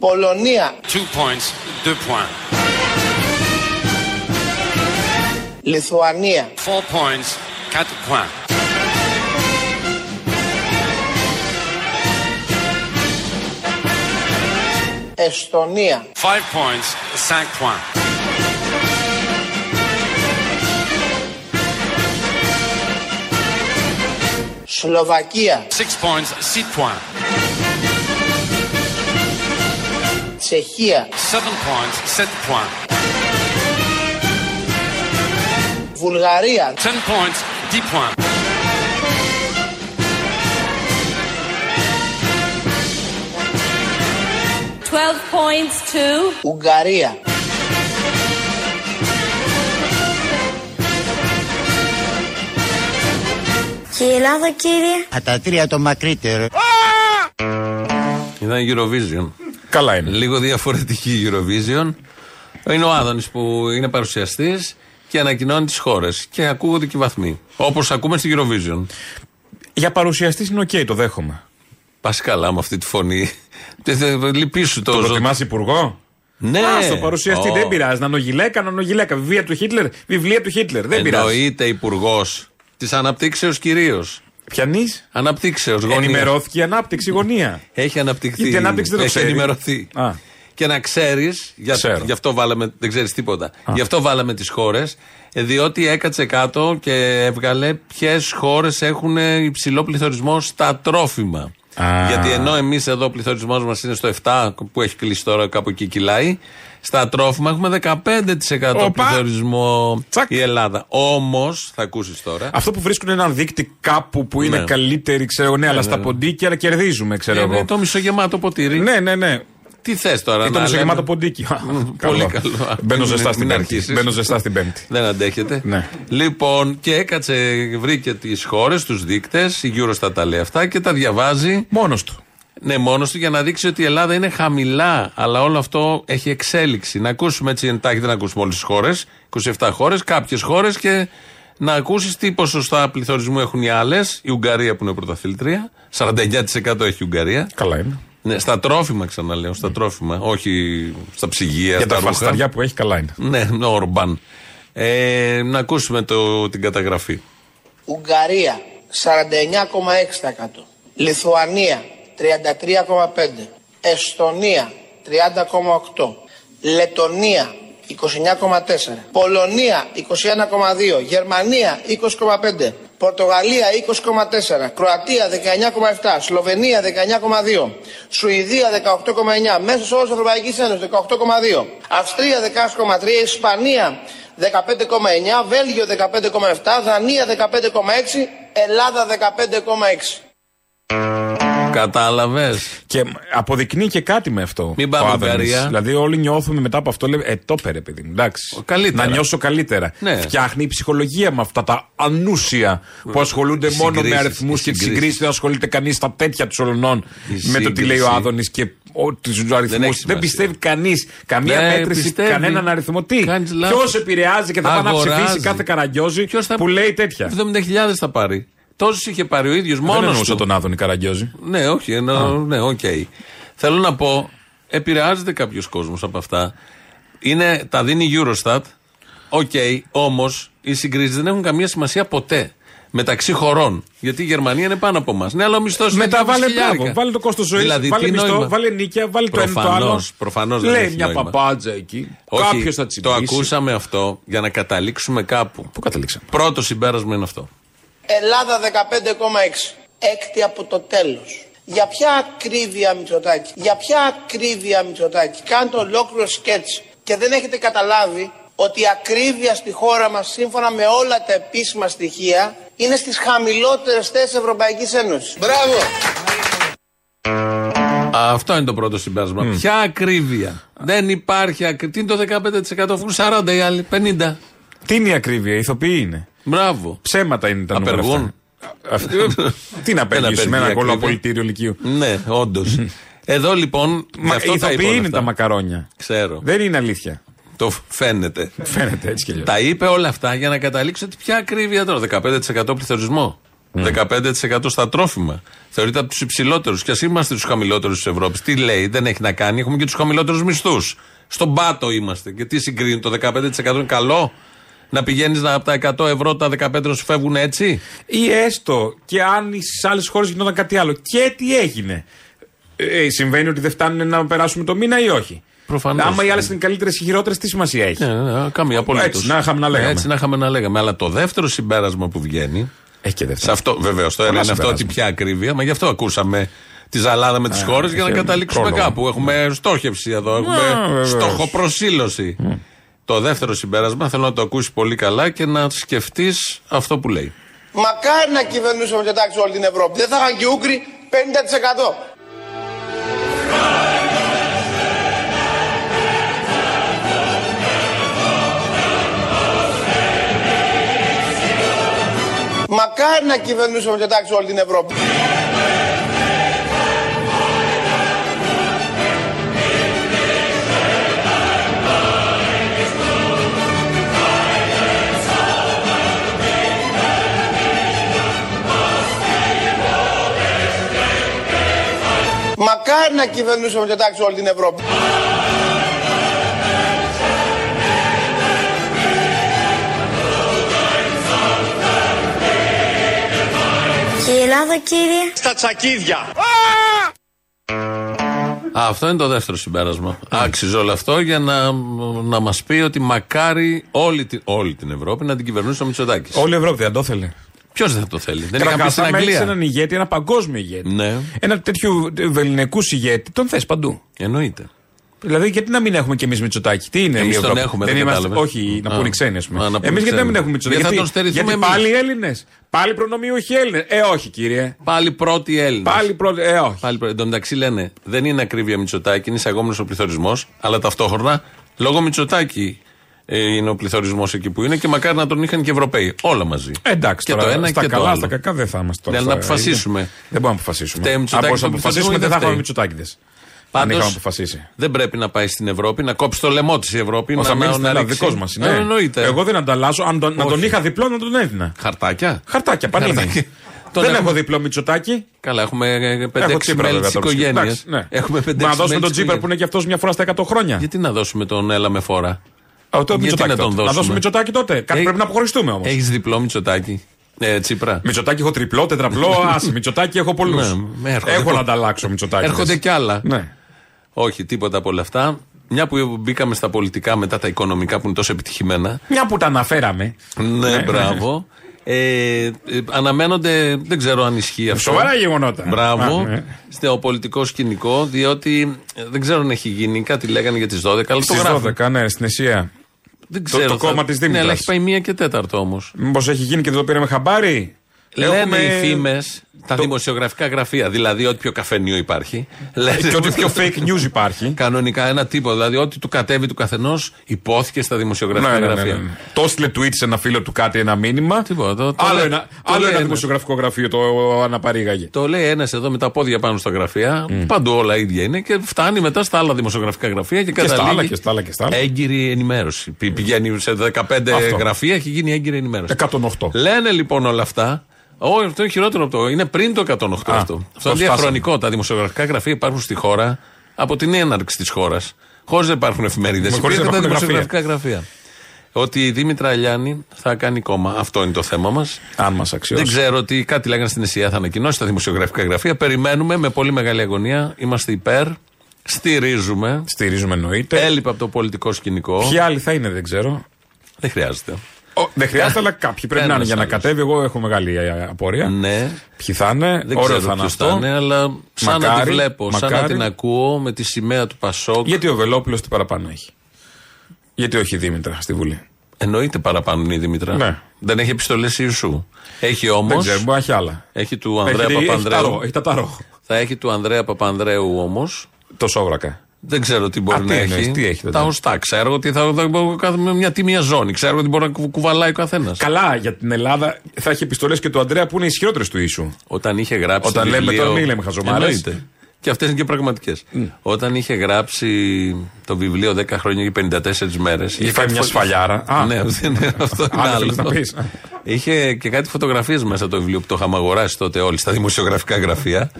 Πολωνία. 2 points, 2 points. Λιθουανία. 4 points, 4 points. Εστονία. 5 points, 5 points. Σλοβακία. 6 points, 6 points. Τσεχία. 7 points, 7 points. Βουλγαρία. 10 points, 10 points. Twelve points to Ουγγαρία. Και η Ελλάδα, κύριε. Α, τα τρία το μακρύτερο. Ήταν Eurovision. Καλά είναι. Λίγο διαφορετική η Eurovision. Είναι ο Άδωνης που είναι παρουσιαστής και ανακοινώνει τις χώρες. Και ακούγονται και οι βαθμοί. Όπως ακούμε στη Eurovision. Για παρουσιαστής είναι οκ, το δέχομαι. Πας καλά με αυτή τη φωνή. Τε- τε- Λυπήσου το. Το ζω- προτιμάς υπουργό; Ναι, Α, στο παρουσιαστή Ω. δεν πειράζει. Να νογιλέκα, να νογιλέκα. Βιβλία του Χίτλερ, βιβλία του Χίτλερ. Δεν πειράζει. Εννοείται υπουργός της αναπτύξεως κυρίως. Πιανή. Αναπτύξεως γωνία. Ενημερώθηκε η ανάπτυξη γωνία. Έχει αναπτυχθεί. Γιατί η ανάπτυξη δεν το Έχει ξέρει. ενημερωθεί. Α. Και να ξέρεις, για, Ξέρω. γι' αυτό βάλαμε, δεν ξέρεις τίποτα. Γι' αυτό βάλαμε τις χώρες, διότι έκατσε κάτω και έβγαλε ποιες χώρες έχουν υψηλό πληθωρισμό στα τρόφιμα. Α. Γιατί ενώ εμείς εδώ ο πληθωρισμός μας είναι στο 7, που έχει κλείσει τώρα κάπου εκεί κυλάει, στα τρόφιμα έχουμε 15% Οπα. πληθωρισμό Τσακ. η Ελλάδα. Όμως, θα ακούσεις τώρα. Αυτό που βρίσκουν έναν δείκτη κάπου που είναι Ναι. καλύτεροι, ξέρω εγώ, ναι, αλλά στα ποντίκια, αλλά κερδίζουμε, ξέρω Είναι εγώ. το μισογεμάτο ποτήρι. Ναι, ναι, ναι. Τι θες τώρα, Ή το να μισογεμάτο λέμε- ποντίκι. Πολύ καλό. Μπαίνω Μην- ζεστά στην μην Πέμπτη. αρχίσεις. Μπαίνω ζεστά στην Πέμπτη. Δεν αντέχετε. Ναι. Λοιπόν, και έκατσε, βρήκε τις χώρες, τους δείκτες, η Eurostat τα λέει αυτά και τα διαβάζει. Μόνος του. Ναι, μόνος του για να δείξει ότι η Ελλάδα είναι χαμηλά. Αλλά όλο αυτό έχει εξέλιξη. Να ακούσουμε έτσι εντάχει, δεν ακούσουμε όλες τις χώρες. 27 χώρες, κάποιες χώρες και να ακούσεις τι ποσοστά πληθωρισμού έχουν οι άλλες. Η Ουγγαρία που είναι πρωταθλήτρια. 49% έχει η Ουγγαρία. Καλά είναι. Ναι, στα τρόφιμα ξαναλέω, στα τρόφιμα. Όχι στα ψυγεία, Για στα τα ρούχα. φασταριά που έχει, καλά είναι. Ναι, Ορμπαν. Ε, να ακούσουμε το, την καταγραφή. Ουγγαρία 49,6%. Λιθουανία 33,5%. Εστονία 30,8%. Λετονία 29,4%. Πολωνία 21,2%. Γερμανία 20,5%. Πορτογαλία 20,4%. Κροατία 19,7%. Σλοβενία 19,2%. Σουηδία 18,9%. Μέσος όρος Ευρωπαϊκής Ένωσης 18,2%. Αυστρία 16,3%. Ισπανία 15,9%. Βέλγιο 15,7%. Δανία 15,6%. Ελλάδα 15,6%. Κατάλαβες. Και αποδεικνύει και κάτι με αυτό. Μην πάμε ο Άδωνης. Ουγγαρία. Δηλαδή, όλοι νιώθουμε μετά από αυτό, λέμε, Ε, το πέρε, παιδί μου. Εντάξει. Καλύτερα. Να νιώσω καλύτερα. Ναι. Φτιάχνει η ψυχολογία με αυτά τα ανούσια που ασχολούνται Οι μόνο με συγκρίσεις, αριθμούς οι και τι συγκρίσεις. συγκρίσεις. Δεν ασχολείται κανείς στα τέτοια τους ολονών Η με το τι λέει ο σύγκριση. Άδωνης και τους αριθμού. έχει Δεν, σημασία. πιστεύει κανείς καμία Ναι, μέτρηση, πιστεύει. κανέναν αριθμό. Τι, Κάνεις λάθος. ποιος επηρεάζει και θα πάει να Αγοράζει. ψηφίσει κάθε καραγκιόζη Ποιος θα- που λέει τέτοια; 70.000 θα πάρει. Τόσους είχε πάρει ο ίδιος Δεν μόνος εννοούσα του. τον Άδωνη Καραγκιόζη. Ναι, όχι, εννοώ, ναι, οκ. Θέλω να πω, επηρεάζεται κάποιος κόσμος από αυτά. Είναι, τα δίνει η Eurostat. Οκ, όμως οι συγκρίσεις δεν έχουν καμία σημασία ποτέ. Μεταξύ χωρών. Γιατί η Γερμανία είναι πάνω από εμάς. Ναι, αλλά ο μισθός είναι Μετά 2,5 βάλε χιλιάρικα. μπράβο, βάλε το κόστος ζωής, Δηλαδή, βάλε τι μισθό, νόημα. βάλε νοίκια, βάλε το ένα το άλλο. Προφανώς, προφανώς δεν Λέει έχει μια νόημα. παπάντζα εκεί. Όχι, Κάποιος θα το τσιμπήσει. ακούσαμε αυτό για να καταλήξουμε κάπου. Πού καταλήξαμε; Πρώτο συμπέρασμα είναι αυτό. Ελλάδα 15,6. Έκτη από το τέλος. Για ποια ακρίβεια Μητσοτάκη, για ποια ακρίβεια Μητσοτάκη, κάντε ολόκληρο σκέτς και δεν έχετε καταλάβει ότι η ακρίβεια στη χώρα μας σύμφωνα με όλα τα επίσημα στοιχεία είναι στις χαμηλότερες θέσεις Ευρωπαϊκής Ένωσης. Μπράβο! Αυτό είναι το πρώτο συμπέρασμα. Ποια ακρίβεια; Δεν υπάρχει ακρίβεια. Τι είναι το 15% αφού 40 οι άλλοι, 50. Τι είναι η ακρίβεια, οι ηθοποιοί είναι; Μπράβο. Ψέματα είναι τα νούμερα Απεργούν. αυτά. Αυτό- Τι να απεργήσει με ένα απεργεί κόλλο ακρίβεια. πολιτήριο λυκείου. Ναι, όντως. Εδώ λοιπόν. γι' Μα οι αυτό τα είπα ηθοποιοί όλα είναι αυτά. τα μακαρόνια. Ξέρω. Δεν είναι αλήθεια. Το φαίνεται. Φαίνεται έτσι κι αλλιώς. Τα είπε όλα αυτά για να καταλήξει ότι ποια ακρίβεια τώρα. 15% πληθωρισμό. 15% στα τρόφιμα. Θεωρείται από τους υψηλότερους. Και ας είμαστε τους χαμηλότερους της Ευρώπης. Τι λέει, δεν έχει να κάνει. Έχουμε και τους χαμηλότερους μισθούς. Στον πάτο είμαστε. Και τι συγκρίνει, το 15% είναι καλό; Να πηγαίνεις από τα 100 ευρώ τα 15 σου φεύγουν έτσι; Ή έστω και αν στις άλλες χώρες γινόταν κάτι άλλο. Και τι έγινε; Ε, συμβαίνει ότι δεν φτάνουν να περάσουμε το μήνα ή όχι; Προφανώς. Άμα οι άλλες είναι καλύτερες ή χειρότερες, τι σημασία έχει; Ναι, ναι, ναι, καμία απολύτως. Έτσι να είχαμε να λέγαμε. Έτσι να είχαμε να λέγαμε. Αλλά το δεύτερο συμπέρασμα που βγαίνει. Έχει και Σε δεύτερο. αυτό, βεβαίως, το ένα είναι αυτό ότι συμπεράσματα. πια ακρίβεια, μα γι' αυτό ακούσαμε τη ζαλάδα με τις χώρες για να είχε καταλήξουμε πρόλογο. κάπου. Έχουμε στόχευση εδώ, έχουμε βεβαίως. Στόχο προσήλωση. Το δεύτερο συμπέρασμα θέλω να το ακούσεις πολύ καλά και να σκεφτείς αυτό που λέει. Μακάρι να κυβερνούσε ο Μητσοτάκης όλη την Ευρώπη. Δεν θα είχαν και οι Ούγγροι 50%. Μακάρι να κυβερνούσε ο Μητσοτάκης όλη την Ευρώπη. Μακάρι να κυβερνούσε ο Μητσοτάκης όλη την Ευρώπη. Και η Ελλάδα, κύριε. Στα τσακίδια. Α, αυτό είναι το δεύτερο συμπέρασμα. Άξιζε όλο αυτό για να, να μας πει ότι μακάρι όλη, την- όλη την Ευρώπη να την κυβερνούσε ο Μητσοτάκης. Όλη η Ευρώπη δεν το ήθελε. Ποιος δεν το θέλει. Δεν είχαν πει Καταρχάς, στην άμα έχεις Αγγλία. έναν ηγέτη, ένα παγκόσμιο ηγέτη. Ναι. Ένα τέτοιου βεληνικού ηγέτη, τον θες παντού. Εννοείται. Δηλαδή, γιατί να μην έχουμε κι εμείς Μητσοτάκη; Τι είναι Εμείς η τον Ευρώπη; έχουμε, δεν δεν είμαστε, κατάλαβες. Όχι, να Α. πούνε οι ξένοι, ας Α, πούμε. να πούνε Εμείς γιατί να μην ξένοι. έχουμε Μητσοτάκη. Γιατί θα Γιατί, τον στερηθούμε γιατί εμείς; πάλι Έλληνες. Πάλι προνομιούχοι Έλληνες. Ε, όχι, κύριε. Πάλι πρώτοι Έλληνες. Πάλι πρώτοι. Ε, όχι. Πάλι πρώτοι. Εν τω μεταξύ λένε δεν είναι ακρίβεια Μητσοτάκη, είναι εισαγόμενος ο πληθωρισμός, αλλά ταυτόχρονα λόγω Μητσοτάκη ε, είναι ο πληθωρισμός εκεί που είναι και μακάρι να τον είχαν και Ευρωπαίοι. Όλα μαζί. Ε, εντάξει, και τώρα, το ένα στα και καλά, το άλλο. στα κακά δεν θα είμαστε τώρα. Ναι, αλλά να στα- αποφασίσουμε. Δεν μπορούμε να αποφασίσουμε. Φταίει ο Αν Μητσοτάκης μπορούσαμε στον να αποφασίσουμε, πληθωρισμό δεν θα ή δεν είχαμε φταίει; Μητσοτάκηδες. Αν Πάντως, είχαμε αποφασίσει. δεν πρέπει να πάει στην Ευρώπη, να κόψει το λαιμό της η Ευρώπη. Ω, να, θα μείνει να, στην να Ελλάδα, ρίξει. δικός μας είναι. Ε, εννοείται. Εγώ δεν ανταλλάσσω. Αν τον, να τον Όχι. είχα διπλό, να τον έδινα. Χαρτάκια. Χαρτάκια, πανίνι. Χαρτάκια. Τον Δεν έχουμε- έχω διπλό Μητσοτάκι. Καλά, έχουμε Έχω 5-6 Τσίπρα μέλη βέβαια της τώρα. οικογένειας. Εντάξει, ναι. Έχουμε 5-6 Μα να δώσουμε μέλη τον της Τσίπρα που είναι και αυτός μια φορά στα 100 χρόνια. Γιατί να δώσουμε τον Έλα με φορά. Α, το Γιατί Μητσοτάκη να τον τότε. Να δώσουμε; δώσουμε Μητσοτάκι τότε. Κάτι Έχει- πρέπει να αποχωριστούμε όμως. Έχεις διπλό Μητσοτάκη. Ε, Τσίπρα. Μητσοτάκι έχω τριπλό, τετραπλό. Α, Μητσοτάκι έχω πολλούς. Ναι, έρχονται. Έχω να ανταλλάξω Μητσοτάκι. Έρχονται κι άλλα. Ναι. Όχι, τίποτα από όλα αυτά. Μια που μπήκαμε στα πολιτικά μετά τα οικονομικά που είναι τόσο επιτυχημένα. Μια που τα αναφέραμε. Ναι, μπράβο. Ε, ε, αναμένονται, δεν ξέρω αν ισχύει αυτό. Σοβαρά γεγονότα. Μπράβο. Α, ναι. Στο πολιτικό σκηνικό, διότι ε, δεν ξέρω αν έχει γίνει. Κάτι λέγανε για τις 12, αλλά το Στις γράφουν. 12, ναι, στην Εσία. Δεν Το- ξέρω. το κόμμα της Δήμητρας. Ναι, αλλά έχει πάει μία και τέταρτο όμως. Μήπως έχει γίνει και δεν το πήραμε χαμπάρι; Λένε Έχουμε- οι φήμες, τα δημοσιογραφικά γραφεία, δηλαδή ό,τι πιο καφενείο υπάρχει. Λένε Και ότι πιο fake news υπάρχει. Κανονικά ένα τύπο, δηλαδή ό,τι του κατέβει του καθενός υπόθηκε στα δημοσιογραφικά Ναι, ναι, ναι, γραφεία. ναι. Το έστειλε tweet σε ένα φίλο του κάτι, ένα μήνυμα. Τίποτα, το- το άλλο λέει- ένα, το άλλο λέει ένα ένας. δημοσιογραφικό γραφείο το αναπαρήγαγε. Το λέει ένας εδώ με τα πόδια πάνω στα γραφεία. Παντού όλα ίδια είναι και φτάνει μετά στα άλλα δημοσιογραφικά γραφεία και, Και στα καταλήγει. άλλα και στα άλλα και στα άλλα. Έγκυρη ενημέρωση. Πη- Πηγαίνει σε 15 Αυτό. γραφεία, έχει γίνει έγκυρη ενημέρωση. 108. Λένε λοιπόν όλα αυτά. Όχι, αυτό είναι χειρότερο από το. Είναι πριν το 108 Α, αυτό. Αυτό το είναι φτάσαμε. διαχρονικό. Τα δημοσιογραφικά γραφεία υπάρχουν στη χώρα από την έναρξη της χώρας. Χωρίς να υπάρχουν εφημερίδες. Μα χωρίς να Υπήρχαν τα υπάρχουν δημοσιογραφικά γραφεία. Ότι η Δήμητρα Αλιάνη θα κάνει κόμμα. Αυτό είναι το θέμα μας. Αν μας Δεν αξιώσει. ξέρω ότι κάτι λέγανε στην ΕΣΥΑ θα ανακοινώσει τα δημοσιογραφικά γραφεία. Περιμένουμε με πολύ μεγάλη αγωνία. Είμαστε υπέρ. Στηρίζουμε. Στηρίζουμε εννοείται. Έλειπε από το πολιτικό σκηνικό. Ποιοι άλλοι θα είναι, δεν ξέρω. Δεν χρειάζεται. Ο, δεν χρειάζεται, αλλά κάποιοι πρέπει να είναι Ένας για να άλλος. κατέβει. Εγώ έχω μεγάλη ε, απορία. Ναι. Ποιοι θα είναι, Δεν ωραίο ξέρω θα είναι ποιος αυτό. θα είναι, αλλά σαν να Μακάρι, τη βλέπω, σαν να μακάρι. την ακούω με τη σημαία του Πασόκ. Γιατί ο Βελόπουλος τι παραπάνω έχει; Γιατί όχι η Δήμητρα στη Βουλή; Εννοείται παραπάνω είναι η Δήμητρα. Ναι. Δεν έχει επιστολές Ιησού. Έχει όμω. Δεν ξέρω, μπορεί να έχει άλλα. Έχει του Ανδρέα έχει, έχει, Παπανδρέου. ταρό, έχει τα ταρό. Θα έχει του Ανδρέα Παπανδρέου όμως. Το σόβρακα. Δεν ξέρω τι μπορεί Α, τι να εννοείς, έχει. τι έχει τότε; Τα οστά. Ξέρω ότι θα, θα, θα κάθομαι μια τίμια ζώνη. Ξέρω ότι μπορεί να κου- κουβαλάει ο καθένας. Καλά, για την Ελλάδα θα έχει επιστολές και του Αντρέα που είναι ισχυρότερες του ίσου. Όταν είχε γράψει. Όταν το λέμε βιβλίο- τώρα, μην λέμε χαζομάρες. Εννοείται. Και αυτές είναι και πραγματικές. Όταν είχε γράψει το βιβλίο 10 χρόνια και 54 μέρε. Είχε φάει μια σφαλιάρα. Α. Ναι, αυτό είναι αυτό είναι Άλλος άλλο. θέλεις να πεις. Είχε και κάτι φωτογραφίες μέσα το βιβλίο που το είχαμε αγοράσει τότε όλοι στα δημοσιογραφικά γραφεία.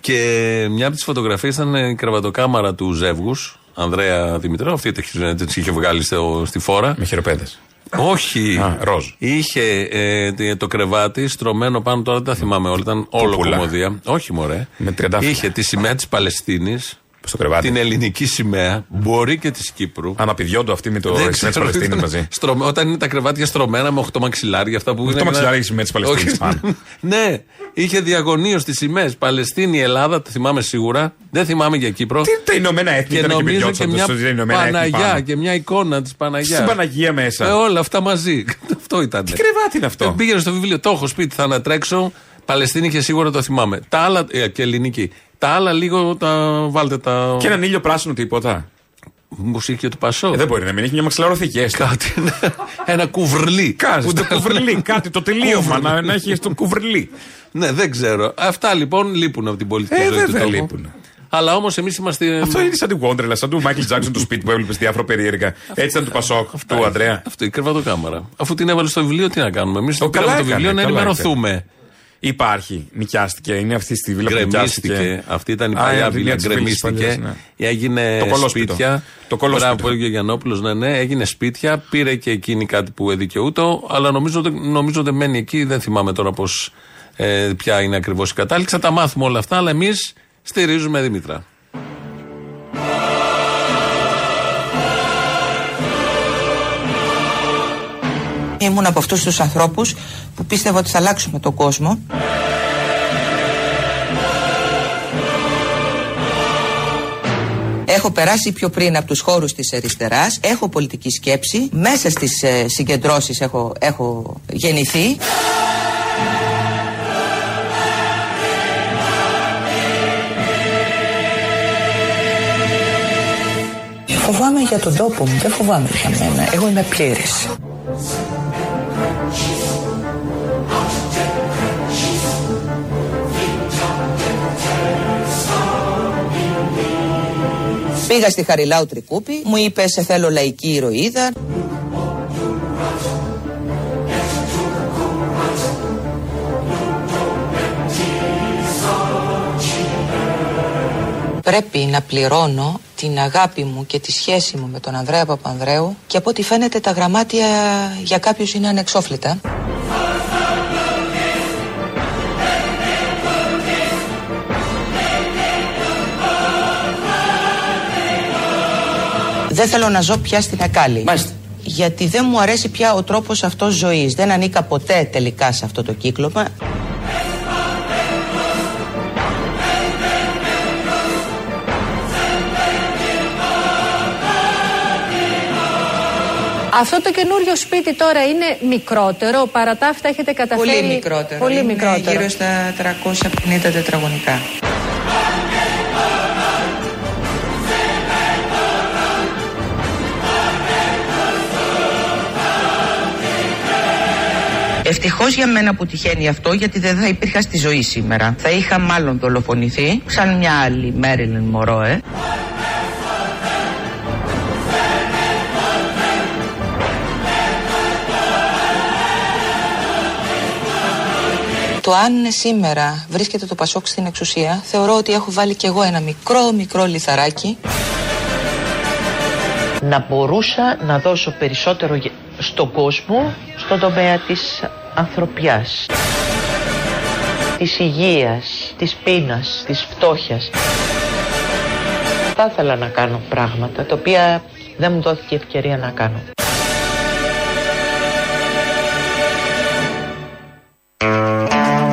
Και μια από τις φωτογραφίες ήταν η κρεβατοκάμαρα του ζεύγους, Ανδρέα Δημητρό. Αυτή την είχε βγάλει στο- στη φόρα. Με χειροπέδες. Όχι. Α, ροζ. Είχε ε, τε- το κρεβάτι στρωμένο πάνω τώρα, δεν τα θυμάμαι όλα. Ήταν όλο Πούπουλα. κομμωδία. Όχι, μωρέ. Με τριαντάφυλλα. Είχε τη σημαία της Παλαιστίνης, Στο κρεβάτι. την ελληνική σημαία, μπορεί και της Κύπρου. Αναπηδιόντω αυτή με το Δεν σημαία τη ξέρω, Παλαιστίνη ήταν μαζί. στρωμέ- όταν είναι τα κρεβάτια στρωμένα με 8 μαξιλάρια, αυτά που Οχτώ είναι. μαξιλάρια η σημαία της Παλαιστίνης Όχι. πάνω. ναι, είχε διαγωνίω τι σημαίες. Παλαιστίνη, Ελλάδα, το θυμάμαι σίγουρα. Δεν θυμάμαι για Κύπρο. Τι τα Ηνωμένα Έθνη Και ήταν και νομίζω πηδιώτσα και μια στο Ηνωμένα Έθνη Παναγιά πάνω. και μια εικόνα της Παναγιάς. Στην Παναγία μέσα. Ε, όλα αυτά μαζί. Αυτό ήταν. Τι κρεβάτι είναι αυτό; Ε, Πήγαινε στο βιβλίο, το έχω σπίτι, θα ανατρέξω. Παλαιστίνη και σίγουρα το θυμάμαι. Τα άλλα, ε, και ελληνική. Τα άλλα λίγο τα βάλτε τα. Και έναν ήλιο πράσινο τίποτα. Μουσική του Πασό. Ε, δεν μπορεί να μην έχει μια μαξιλαροθήκη έστω. Κάτι. ναι. Ένα κουβρλί. Κάζεις Που το τα- κουβριλί, κάτι το τελείωμα να, να έχει στο κουβριλί. Ναι, δεν ξέρω. Αυτά λοιπόν λείπουν από την πολιτική Ε, ζωή του βέβαια τόπου. λείπουν. Αλλά όμως εμείς είμαστε. Αυτό είναι σαν του Wonderland, σαν του Michael Jackson το σπίτι που έβλεπες διάφορα περίεργα. Έτσι ήταν του Πασόκ, του Αντρέα. Αυτό η κρεβατοκάμαρα. Αφού την έβαλε στο βιβλίο, τι να κάνουμε; Εμείς το καλά πήραμε το έκανε, βιβλίο να καλά ενημερωθούμε. Υπάρχει, νοικιάστηκε, είναι αυτή στη βίλα που νοικιάστηκε. Γκρεμίστηκε. Αυτή ήταν η Α, παλιά είναι βίλα. μια της βίλας Γκρεμίστηκε. παλιάς, ναι. Έγινε Το κολόσπιτο. σπίτια. Το κολόσπιτο. Μπράβο που έλεγε ο Γιαννόπουλος, ναι, ναι. Έγινε σπίτια. Πήρε και εκείνη κάτι που εδικαιούτο. Αλλά νομίζω, ότι- νομίζω ότι μένει εκεί. Δεν θυμάμαι τώρα πώς. Ε, ποια είναι ακριβώς η κατάληξη. Θα τα μάθουμε όλα αυτά. Αλλά εμείς στηρίζουμε Δήμητρα. Ήμουν από αυτούς τους ανθρώπους που πίστευα ότι θα αλλάξουμε τον κόσμο. Έχω περάσει πιο πριν από τους χώρους της αριστεράς, έχω πολιτική σκέψη, μέσα στις ε, συγκεντρώσεις έχω, έχω γεννηθεί. Φοβάμαι για τον τόπο μου, δεν φοβάμαι για μένα. Εγώ είμαι πλήρης. Πήγα στη Χαριλάου Τρικούπη, μου είπε σε θέλω λαϊκή ηρωίδα. Πρέπει να πληρώνω την αγάπη μου και τη σχέση μου με τον Ανδρέα Παπανδρέου και από ό,τι φαίνεται τα γραμμάτια για κάποιους είναι ανεξόφλητα. Δεν θέλω να ζω πια στην Ακάλη. Μάλιστα. Γιατί δεν μου αρέσει πια ο τρόπος αυτός ζωής. Δεν ανήκα ποτέ τελικά σε αυτό το κύκλωμα. Αυτό το καινούριο σπίτι τώρα είναι μικρότερο, παρά τα αυτά έχετε καταφέρει... Πολύ μικρότερο. Πολύ Είναι μικρότερο. Γύρω στα 350 τετραγωνικά. Ευτυχώς για μένα που τυχαίνει αυτό, γιατί δεν θα υπήρχα στη ζωή σήμερα. Θα είχα μάλλον δολοφονηθεί, σαν μια άλλη Μέριλιν Μωρόε. Το αν σήμερα βρίσκεται το Πασόκ στην εξουσία, θεωρώ ότι έχω βάλει κι εγώ ένα μικρό μικρό λιθαράκι. Να μπορούσα να δώσω περισσότερο γε- στον κόσμο στον τομέα της ανθρωπιάς, της υγείας, της πείνας, της φτώχειας. Θα ήθελα να κάνω πράγματα τα οποία δεν μου δόθηκε ευκαιρία να κάνω.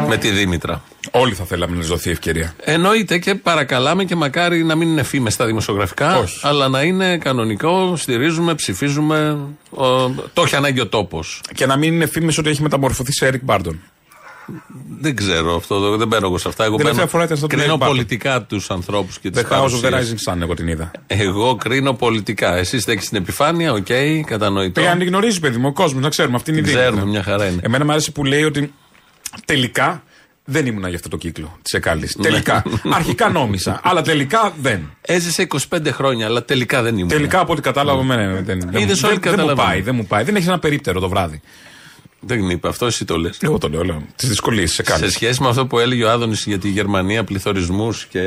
Με τη Δήμητρα. Όλοι θα θέλαμε να ζωθεί δοθεί ευκαιρία. Εννοείται και παρακαλάμε και μακάρι να μην είναι φήμες στα δημοσιογραφικά, Όχι. αλλά να είναι κανονικό, στηρίζουμε, ψηφίζουμε. ο- το έχει ανάγκη ο τόπος. Και να μην είναι φήμες ότι έχει μεταμορφωθεί σε Eric Burdon. Δεν ξέρω αυτό, δεν- δεν μπαίνω εγώ σε αυτά. Εγώ Τελευταία μπαίνω, φορά ήταν στο κρίνω Tonight Battle. πολιτικά τους ανθρώπους και τις The House of the Rising Sun, εγώ την είδα. Εγώ κρίνω πολιτικά. Εσείς είστε στην επιφάνεια, οκ, κατανοητό. Και αν γνωρίζει, παιδί μου, ο κόσμος, να ξέρουμε. Αυτή είναι η Ξέρουμε, Δήμητρα. μια χαρά είναι. Εμένα μου άρεσε που λέει ότι τελικά Δεν ήμουνα για αυτό το κύκλο της Εκάλης. τελικά. Αρχικά νόμισα, αλλά τελικά δεν. Έζησε 25 χρόνια, αλλά τελικά δεν ήμουν. Τελικά από ό,τι κατάλαβα, ναι, δεν, δεν, δεν, Είδες δεν, όλοι δεν μου καταλαβαίνουν. πάει. Δεν μου πάει. Δεν έχεις ένα περίπτερο το βράδυ. Δεν είπε αυτό, εσύ το λες. Εγώ το λέω, λέω. Τις δυσκολίες της Σε Εκάλη. σχέση με αυτό που έλεγε ο Άδωνης για τη Γερμανία, πληθωρισμούς και,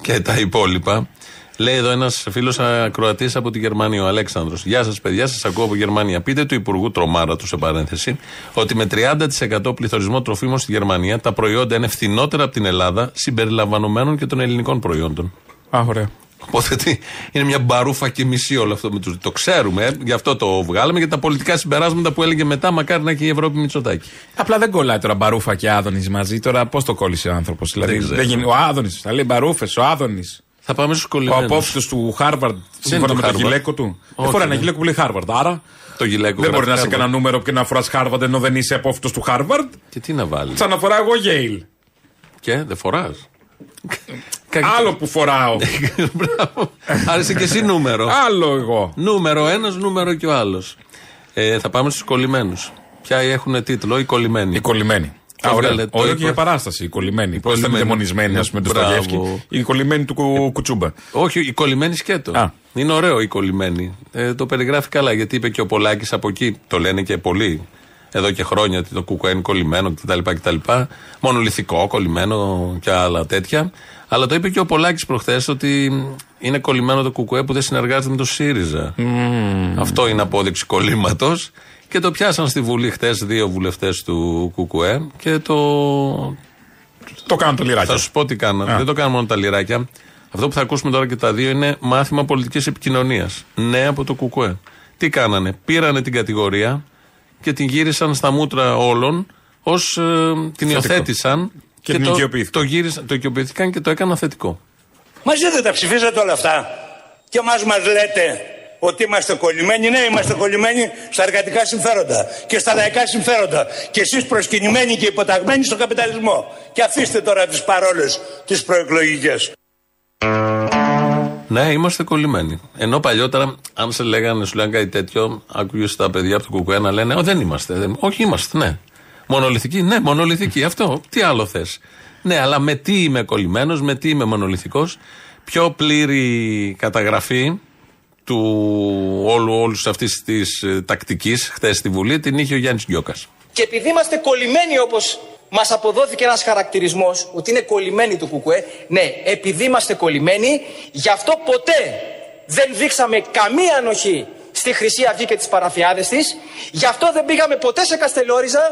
και τα υπόλοιπα, λέει εδώ ένας φίλος ακροατής από τη Γερμανία, ο Αλέξανδρος. Γεια σας, παιδιά, σας ακούω από Γερμανία. Πείτε του Υπουργού Τρομάρα του, σε παρένθεση, ότι με 30% πληθωρισμό τροφίμων στη Γερμανία τα προϊόντα είναι φθηνότερα από την Ελλάδα, συμπεριλαμβανομένων και των ελληνικών προϊόντων. Α, ωραία. Οπότε τι, είναι μια μπαρούφα και μισή όλο αυτό με τους, Το ξέρουμε, ε, γι' αυτό το βγάλαμε για τα πολιτικά συμπεράσματα που έλεγε μετά, μακάρι να έχει η Ευρώπη Μητσοτάκη. Απλά δεν κολλάει τώρα μπαρούφα και άδωνης μαζί. Τώρα πώς το κόλλησε ο άνθρωπος. Δηλαδή, Δεν ξέρω. γίνει, ο άδωνης, θα λέει μπαρούφες, ο άδωνης. Θα πάμε στους Ο κολλημένους. απόφυτος του Χάρβαρντ, σύμφωνα του με το Harvard. γυλαίκο του. Δεν Όχι, φοράει ένα ναι. γυλαίκο που λέει Χάρβαρντ. Άρα Το γυλαίκο δεν μπορεί γράφει να σε Harvard. κανένα νούμερο και να φοράς Χάρβαρντ ενώ δεν είσαι απόφυτος του Χάρβαρντ. Και τι να βάλει; Σαν να φοράω εγώ Yale. Και δεν φοράς. Άλλο που φοράω. Μπράβο. Άρεσε και εσύ νούμερο. Άλλο εγώ. νούμερο ένας, νούμερο και ο άλλος. Ε, θα πάμε στους κολλημένους. Ποια έχουν τίτλο, οι κολλημένοι; Η κολλημένη. Το Α, ωραία. βγάλε, το Ωραίο είπα. και για παράσταση. Η κολλημένη. Πώς ήταν κολλημένη. δαιμονισμένη, ας πούμε, του Μπράβο. Στογεύκη. Η κολλημένη του κου- κουτσούμπα. Όχι, οι κολλημένοι σκέτο. Α. Είναι ωραίο οι κολλημένοι. Ε, το περιγράφει καλά γιατί είπε και ο Πολάκης από εκεί. Το λένε και πολλοί εδώ και χρόνια ότι το κουκουέ είναι κολλημένο κτλ. κτλ. Μονολυθικό, κολλημένο και άλλα τέτοια. Αλλά το είπε και ο Πολάκης προχθές ότι είναι κολλημένο το κουκουέ που δεν συνεργάζεται με το ΣΥΡΙΖΑ. Αυτό είναι απόδειξη κολλήματος. Και το πιάσαν στη Βουλή χτες δύο βουλευτές του Κουκουέ και το, Το κάνουν το λιράκι. θα σου πω τι κάνανε. Α. Δεν το κάνουν μόνο τα λιράκια. Αυτό που θα ακούσουμε τώρα και τα δύο είναι μάθημα πολιτικής επικοινωνίας. Ναι, από το Κουκουέ. Τι κάνανε; Πήρανε την κατηγορία και την γύρισαν στα μούτρα όλων ως την υιοθέτησαν. Και την το, οικειοποιήθηκαν. το, γύρισαν, το οικειοποιήθηκαν και το έκαναν θετικό. Μαζί δεν τα ψηφίσατε όλα αυτά. Και μας μας λέτε ότι είμαστε κολλημένοι. Ναι, είμαστε κολλημένοι στα εργατικά συμφέροντα και στα λαϊκά συμφέροντα. Και εσείς προσκυνημένοι και υποταγμένοι στον καπιταλισμό. Και αφήστε τώρα τις παρόλες τις προεκλογικές. Ναι, είμαστε κολλημένοι. Ενώ παλιότερα, αν σε λέγανε, σου λέγανε κάτι τέτοιο, άκουγες τα παιδιά από το Κουκουέ να λένε Ω, δεν είμαστε. Δεν... Όχι, είμαστε, ναι. Μονολυθικοί, ναι, μονολυθικοί. Αυτό. Τι άλλο θες. Ναι, αλλά με τι είμαι κολλημένος, με τι είμαι μονολυθικός. Πιο πλήρη καταγραφή του όλου, όλους αυτής της ε, τακτικής χθες στη Βουλή την είχε ο Γιάννης Γκιώκας. Και επειδή είμαστε κολλημένοι όπως μας αποδόθηκε ένας χαρακτηρισμός ότι είναι κολλημένοι του Κουκουέ, ναι, επειδή είμαστε κολλημένοι, γι' αυτό ποτέ δεν δείξαμε καμία ανοχή στη Χρυσή Αυγή και τις παραφιάδες της, γι' αυτό δεν πήγαμε ποτέ σε Καστελόριζα,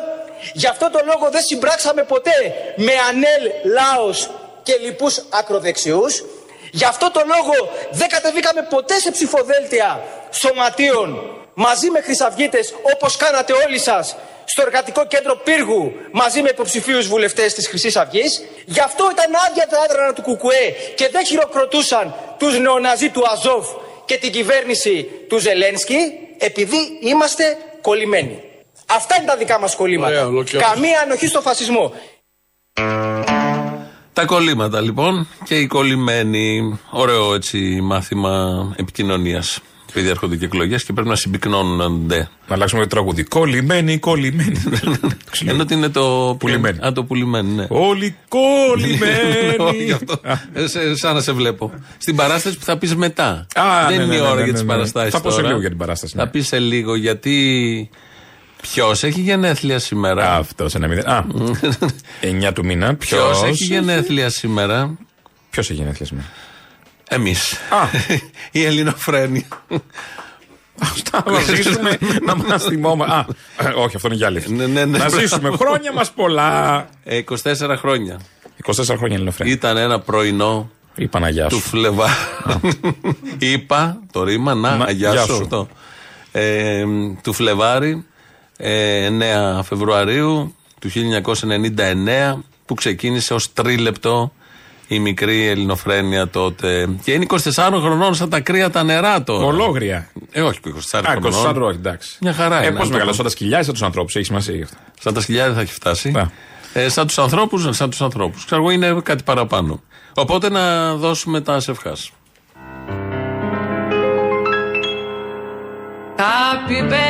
γι' αυτό το λόγο δεν συμπράξαμε ποτέ με Ανέλ, Λάος και λοιπούς ακροδεξιούς, γι' αυτό το λόγο δεν κατεβήκαμε ποτέ σε ψηφοδέλτια σωματείων μαζί με χρυσαυγίτες όπως κάνατε όλοι σας στο εργατικό κέντρο Πύργου μαζί με υποψηφίους βουλευτές της Χρυσής Αυγής. Γι' αυτό ήταν άδεια τα έδρανα του Κουκουέ και δεν χειροκροτούσαν τους νεοναζί του Αζόφ και την κυβέρνηση του Ζελένσκι επειδή είμαστε κολλημένοι. Αυτά είναι τα δικά μας κολλήματα. Καμία ανοχή στο φασισμό. Τα κολλήματα λοιπόν και οι κολλημένοι. Ωραίο έτσι μάθημα επικοινωνίας. Επειδή έρχονται και εκλογές και πρέπει να συμπυκνώνονται. Να αλλάξουμε το τραγούδι. Κολλημένοι, κολλημένοι. Ενώ ότι είναι το. Πουλημένοι. Α, το πουλημένοι, ναι. Όλοι Όχι, κολλημένοι. αυτό. Ε, σε- Σαν να σε βλέπω. Στην παράσταση που θα πεις μετά. Α, Δεν ναι, είναι ναι, η ναι, ώρα ναι, για ναι, τις ναι. παραστάσεις. Θα πω σε λίγο για την παράσταση, ναι. Θα πεις σε λίγο γιατί. Ποιος έχει γενέθλια σήμερα; Αυτός ένα μηδέν. Α, 9 του μήνα. Ποιος Ποιος έχει; γενέθλια σήμερα; Ποιος έχει γενέθλια σήμερα; Εμείς. Α. Η Ελληνοφρένεια. Αυτά να ζήσουμε, να μας θυμόμαστε. Α, ε, όχι, αυτό είναι για άλλη. Ναι, ναι, ναι. Να ζήσουμε χρόνια μας πολλά. Ε, 24 χρόνια. 24 χρόνια Ελληνοφρένια. Ήταν ένα πρωινό Η Παναγιά του σου. Φλεβά. Είπα το ρήμα, να, Να, αγιά γεια σου σου. αυτό. Ε, του Φλεβάρι, ε, 9 Φεβρουαρίου του 1999, που ξεκίνησε ως τρίλεπτο η μικρή ελληνοφρένεια τότε. Και είναι 24 χρονών σαν τα κρύα τα νερά τώρα. Ολόγρια. Ε, όχι 24 Α, χρονών. 24 όχι, εντάξει. Μια χαρά Ε, είναι. πώς Αν το μεγαλώσαν τα σκυλιά ή σαν τους ανθρώπους, έχει σημασία γι' αυτό. Σαν τα σκυλιά δεν θα έχει φτάσει. Να. Ε, σαν τους ανθρώπους, σαν τους ανθρώπους. Ξέρω εγώ είναι κάτι παραπάνω. Οπότε να δώσουμε τα σευχά. Happy birthday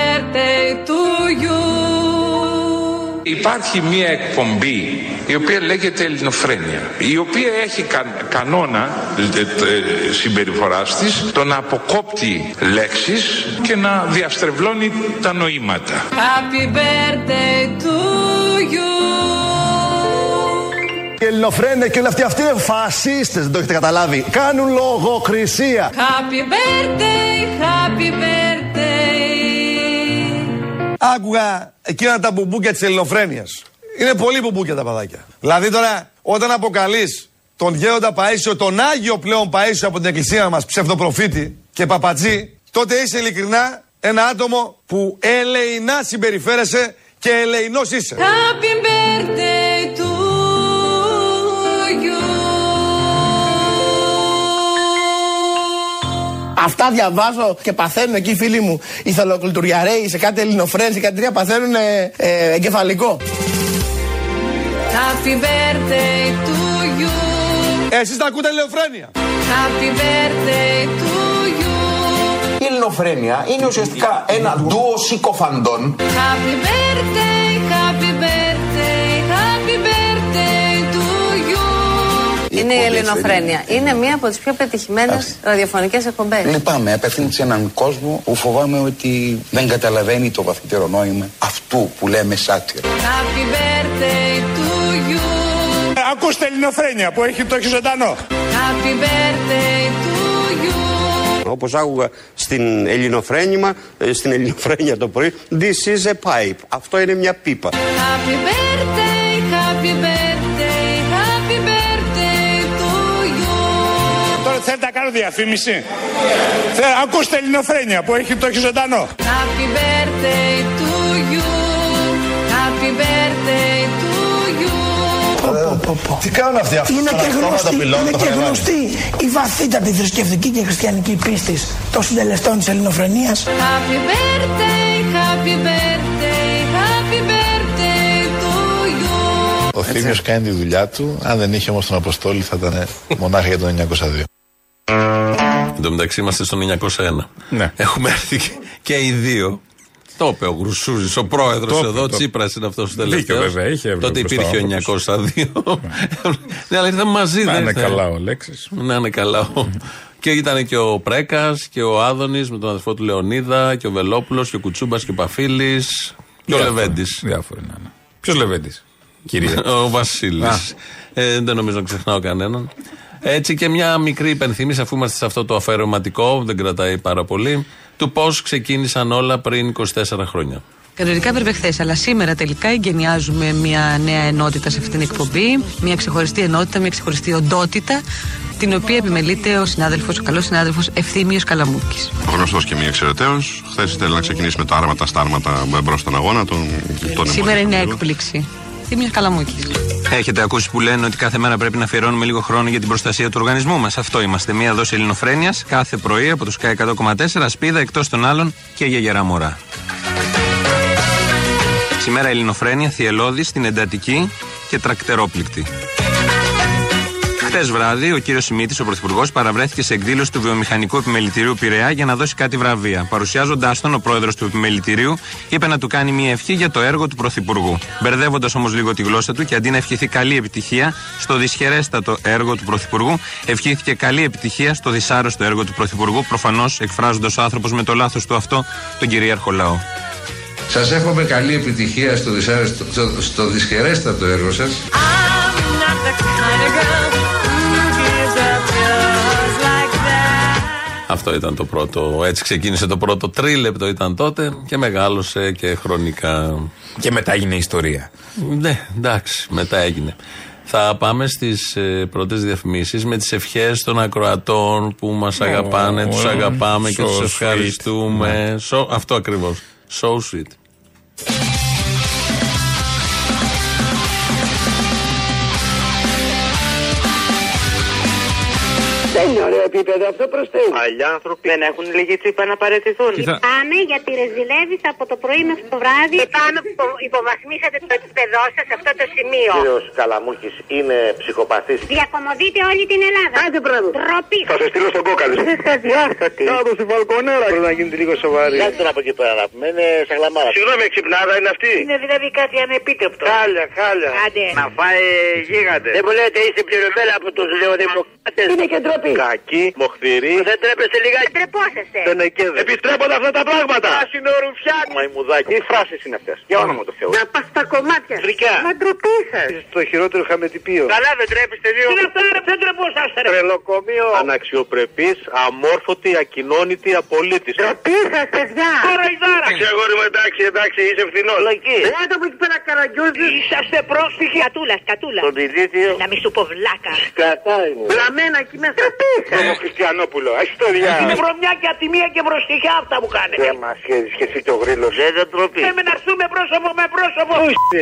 Υπάρχει μία εκπομπή η οποία λέγεται Ελληνοφρένεια η οποία έχει κα- κανόνα ε, ε, συμπεριφοράς της το να αποκόπτει λέξεις και να διαστρεβλώνει τα νοήματα. Happy birthday to you. Η ελληνοφρένεια και όλοι αυτοί, αυτοί είναι φασίστες, δεν το έχετε καταλάβει. Κάνουν λογοκρισία. Happy birthday, happy birthday. Άκουγα εκείνα τα μπουμπούκια της ελληνοφρένειας. Είναι πολύ μπουμπούκια τα παδάκια. Δηλαδή τώρα, όταν αποκαλείς τον γέροντα Παΐσιο, τον Άγιο πλέον Παΐσιο από την εκκλησία μας, ψευδοπροφήτη και παπατζή, τότε είσαι ειλικρινά ένα άτομο που ελεηνά συμπεριφέρεσαι και ελεηνός είσαι. Happy birthday Αυτά διαβάζω και παθαίνουν εκεί οι φίλοι μου οι θελοκλητουριαρέοι σε κάτι ελληνοφρένες σε κάτι τρία παθαίνουν ε, ε, εγκεφαλικό. Happy birthday to you. Εσείς τα ακούτε ελληνοφρένεια. Happy birthday to you. Η ελληνοφρένεια είναι ουσιαστικά ένα ντουο συκοφαντών Happy birthday, happy birthday, Είναι η Ελληνοφρένεια. Είναι μία από τι πιο πετυχημένε ραδιοφωνικέ εκπομπέ. Λυπάμαι, απευθύνεται σε έναν κόσμο που φοβάμαι ότι δεν καταλαβαίνει το βαθύτερο νόημα αυτού που λέμε σάτυρο. Happy birthday to you. Ακούστε ελληνοφρένεια που έχει το έχει ζωντανό. Happy birthday to you. Όπως άκουγα στην ελληνοφρένημα, ε, στην ελληνοφρένεια το πρωί, this is a pipe. Αυτό είναι μια πίπα. Happy birthday, κάνω διαφήμιση. Θε, ακούστε ελληνοφρένεια που έχει το έχει ζωντανό. Happy birthday to you. Happy birthday to you. Τι κάνουν αυτοί αυτοί. Είναι τα και αυτόματα γνωστή, πυλώνα, είναι τα και φρενάρια. γνωστή η βαθύτατη θρησκευτική και χριστιανική πίστη των συντελεστών της ελληνοφρενείας. Happy birthday, happy birthday, happy birthday to you. Ο Θήμιος κάνει τη δουλειά του. Αν δεν είχε όμως τον Αποστόλη θα ήταν μονάχα για τον 902. Εν τω μεταξύ είμαστε στο 901. Ναι. Έχουμε έρθει και, και οι δύο. Το είπε ο Γρουσούζης, ο πρόεδρος Το είπε, εδώ, το- Τσίπρας είναι αυτός ο Δίκιο, τελευταίος. βέβαια, είχε Τότε μπροστά υπήρχε ο άνθρωπος. 902. ναι, αλλά ήρθαμε μαζί. Να δεν είναι ήρθε. καλά ο Λέξης. Να είναι καλά. ο- και ήταν και ο Πρέκας και ο Άδωνης με τον αδερφό του Λεωνίδα και ο Βελόπουλος και ο Κουτσούμπας και ο Παφίλης και ο Διάφοροι. Λεβέντης. Διάφοροι να είναι. Ποιος Λεβέντης, κυρία. ο Βασίλης. Α. Ε, δεν νομίζω να ξεχνάω κανέναν. Έτσι και μια μικρή υπενθύμηση, αφού είμαστε σε αυτό το αφαιρεματικό, δεν κρατάει πάρα πολύ, του πώς ξεκίνησαν όλα πριν 24 χρόνια. Κανονικά έπρεπε χθες, αλλά σήμερα τελικά εγκαινιάζουμε μια νέα ενότητα σε αυτήν την εκπομπή. Μια ξεχωριστή ενότητα, μια ξεχωριστή οντότητα, την οποία επιμελείται ο συνάδελφος, ο καλός συνάδελφος Ευθύμιος Καλαμούκης. Γνωστός και μη εξαιρεταίος. Χθες ήθελε να ξεκινήσει με τα άρματα στα άρματα μπρος στον αγώνα. Τον, τον Σήμερα είναι έκπληξη. Ευθύμιο Καλαμούκη. Έχετε ακούσει που λένε ότι κάθε μέρα πρέπει να αφιερώνουμε λίγο χρόνο για την προστασία του οργανισμού μας. Αυτό είμαστε. Μία δόση ελληνοφρένειας κάθε πρωί από το Sky 100,4 σπίδα εκτός των άλλων και για γερά μωρά. Σήμερα ελληνοφρένεια θυελώδη στην εντατική και τρακτερόπληκτη. Χτε βράδυ, ο κύριος Σιμίτης, ο Πρωθυπουργός, παραβρέθηκε σε εκδήλωση του Βιομηχανικού Επιμελητηρίου Πειραιά για να δώσει κάτι βραβεία. Παρουσιάζοντάς τον, ο πρόεδρος του Επιμελητηρίου είπε να του κάνει μια ευχή για το έργο του Πρωθυπουργού. Μπερδεύοντας όμως λίγο τη γλώσσα του και αντί να ευχηθεί καλή επιτυχία στο δυσχερέστατο έργο του Πρωθυπουργού, ευχήθηκε καλή επιτυχία στο δυσάρεστο έργο του Πρωθυπουργού, προφανώς εκφράζοντας ο άνθρωπος με το λάθος του αυτό τον κυρίαρχο λαό. Σας εύχομαι καλή επιτυχία στο, δυσάρεστο, στο, στο δυσχερέστατο έργο σας. Αυτό ήταν το πρώτο. Έτσι ξεκίνησε το πρώτο τρίλεπτο ήταν τότε και μεγάλωσε και χρονικά. Και μετά έγινε ιστορία. Ναι, εντάξει, μετά έγινε. Θα πάμε στις ε, πρώτες διαφημίσεις με τις ευχές των ακροατών που μας αγαπάνε, τους αγαπάμε και so του sweet. ευχαριστούμε. So- αυτό ακριβώς. So sweet. Επίπεδο αυτό προ Θεού. Άλλοι άνθρωποι δεν έχουν λίγη τσίπα να παραιτηθούν. Πάμε γιατί ρεζιλεύεις από το πρωί μέχρι το βράδυ. Και πάμε που υπο- υποβαθμίσατε το επίπεδό σας σε αυτό το σημείο. Κύριος Καλαμούκης είναι ψυχοπαθής. Διακομωδείτε όλη την Ελλάδα. Άντε μπράβο. Τροπή. Θα σε στείλω στον κόκαλο. Είσαι διάστατη. Κάτω στη βαλκονέρα. Πρέπει να γίνετε λίγο σοβαρή. Κάτι τον από εκεί πέρα να πούμε. Είναι σαν γλαμάρα. Συγγνώμη, ξυπνάδα είναι αυτή. Είναι δηλαδή κάτι ανεπίτρεπτο. Χάλια, χάλια. Άντε. Να φάει γίγαντε. Δεν μου λέτε είστε πληρωμένα από τους νεοδημοκράτες. Είναι και ντροπή. Κακή, μοχθηρή. Δεν τρέπεστε λιγάκι. Δεν τρεπόσαστε. Δεν εκέδε. Επιστρέπονται αυτά τα πράγματα. Πράσινο ρουφιάν. Μαϊμουδάκι. Τι φράσεις είναι αυτές; Για όνομα του Θεού. Να πας στα κομμάτια. Φρικιά. Μα ντροπή σα. Το χειρότερο χαμετυπίο. Καλά δεν τρέπεστε δύο. Τι είναι αυτό, ρε, δεν τρεπόσαστε. ρε. Τρελοκομείο. Αναξιοπρεπής, αμόρφωτη, ακοινώνητη, απολύτης. Ντροπή σα, παιδιά. Τώρα η δώρα. Εντάξει, αγόρι μου, εντάξει, εντάξει, είσαι φθηνός. Έλα από εκεί πέρα καραγκιόζης. Είσαστε πρόσφυγοι. Κατούλας, κατούλας. Τον Τιλίτιο. Να μη σου πω βλάκα. Κατά είναι. Βλαμμένα εκεί μέσα. Ντροπή Τον Χριστιανόπουλο. Έχει το Είναι διάλογο. βρωμιά και ατιμία και μπροστιχιά αυτά που κάνετε. Δεν μας σχέζει και εσύ και ο γρήλος. Δεν δεν τροπή. Λέμε να έρθουμε πρόσωπο με πρόσωπο.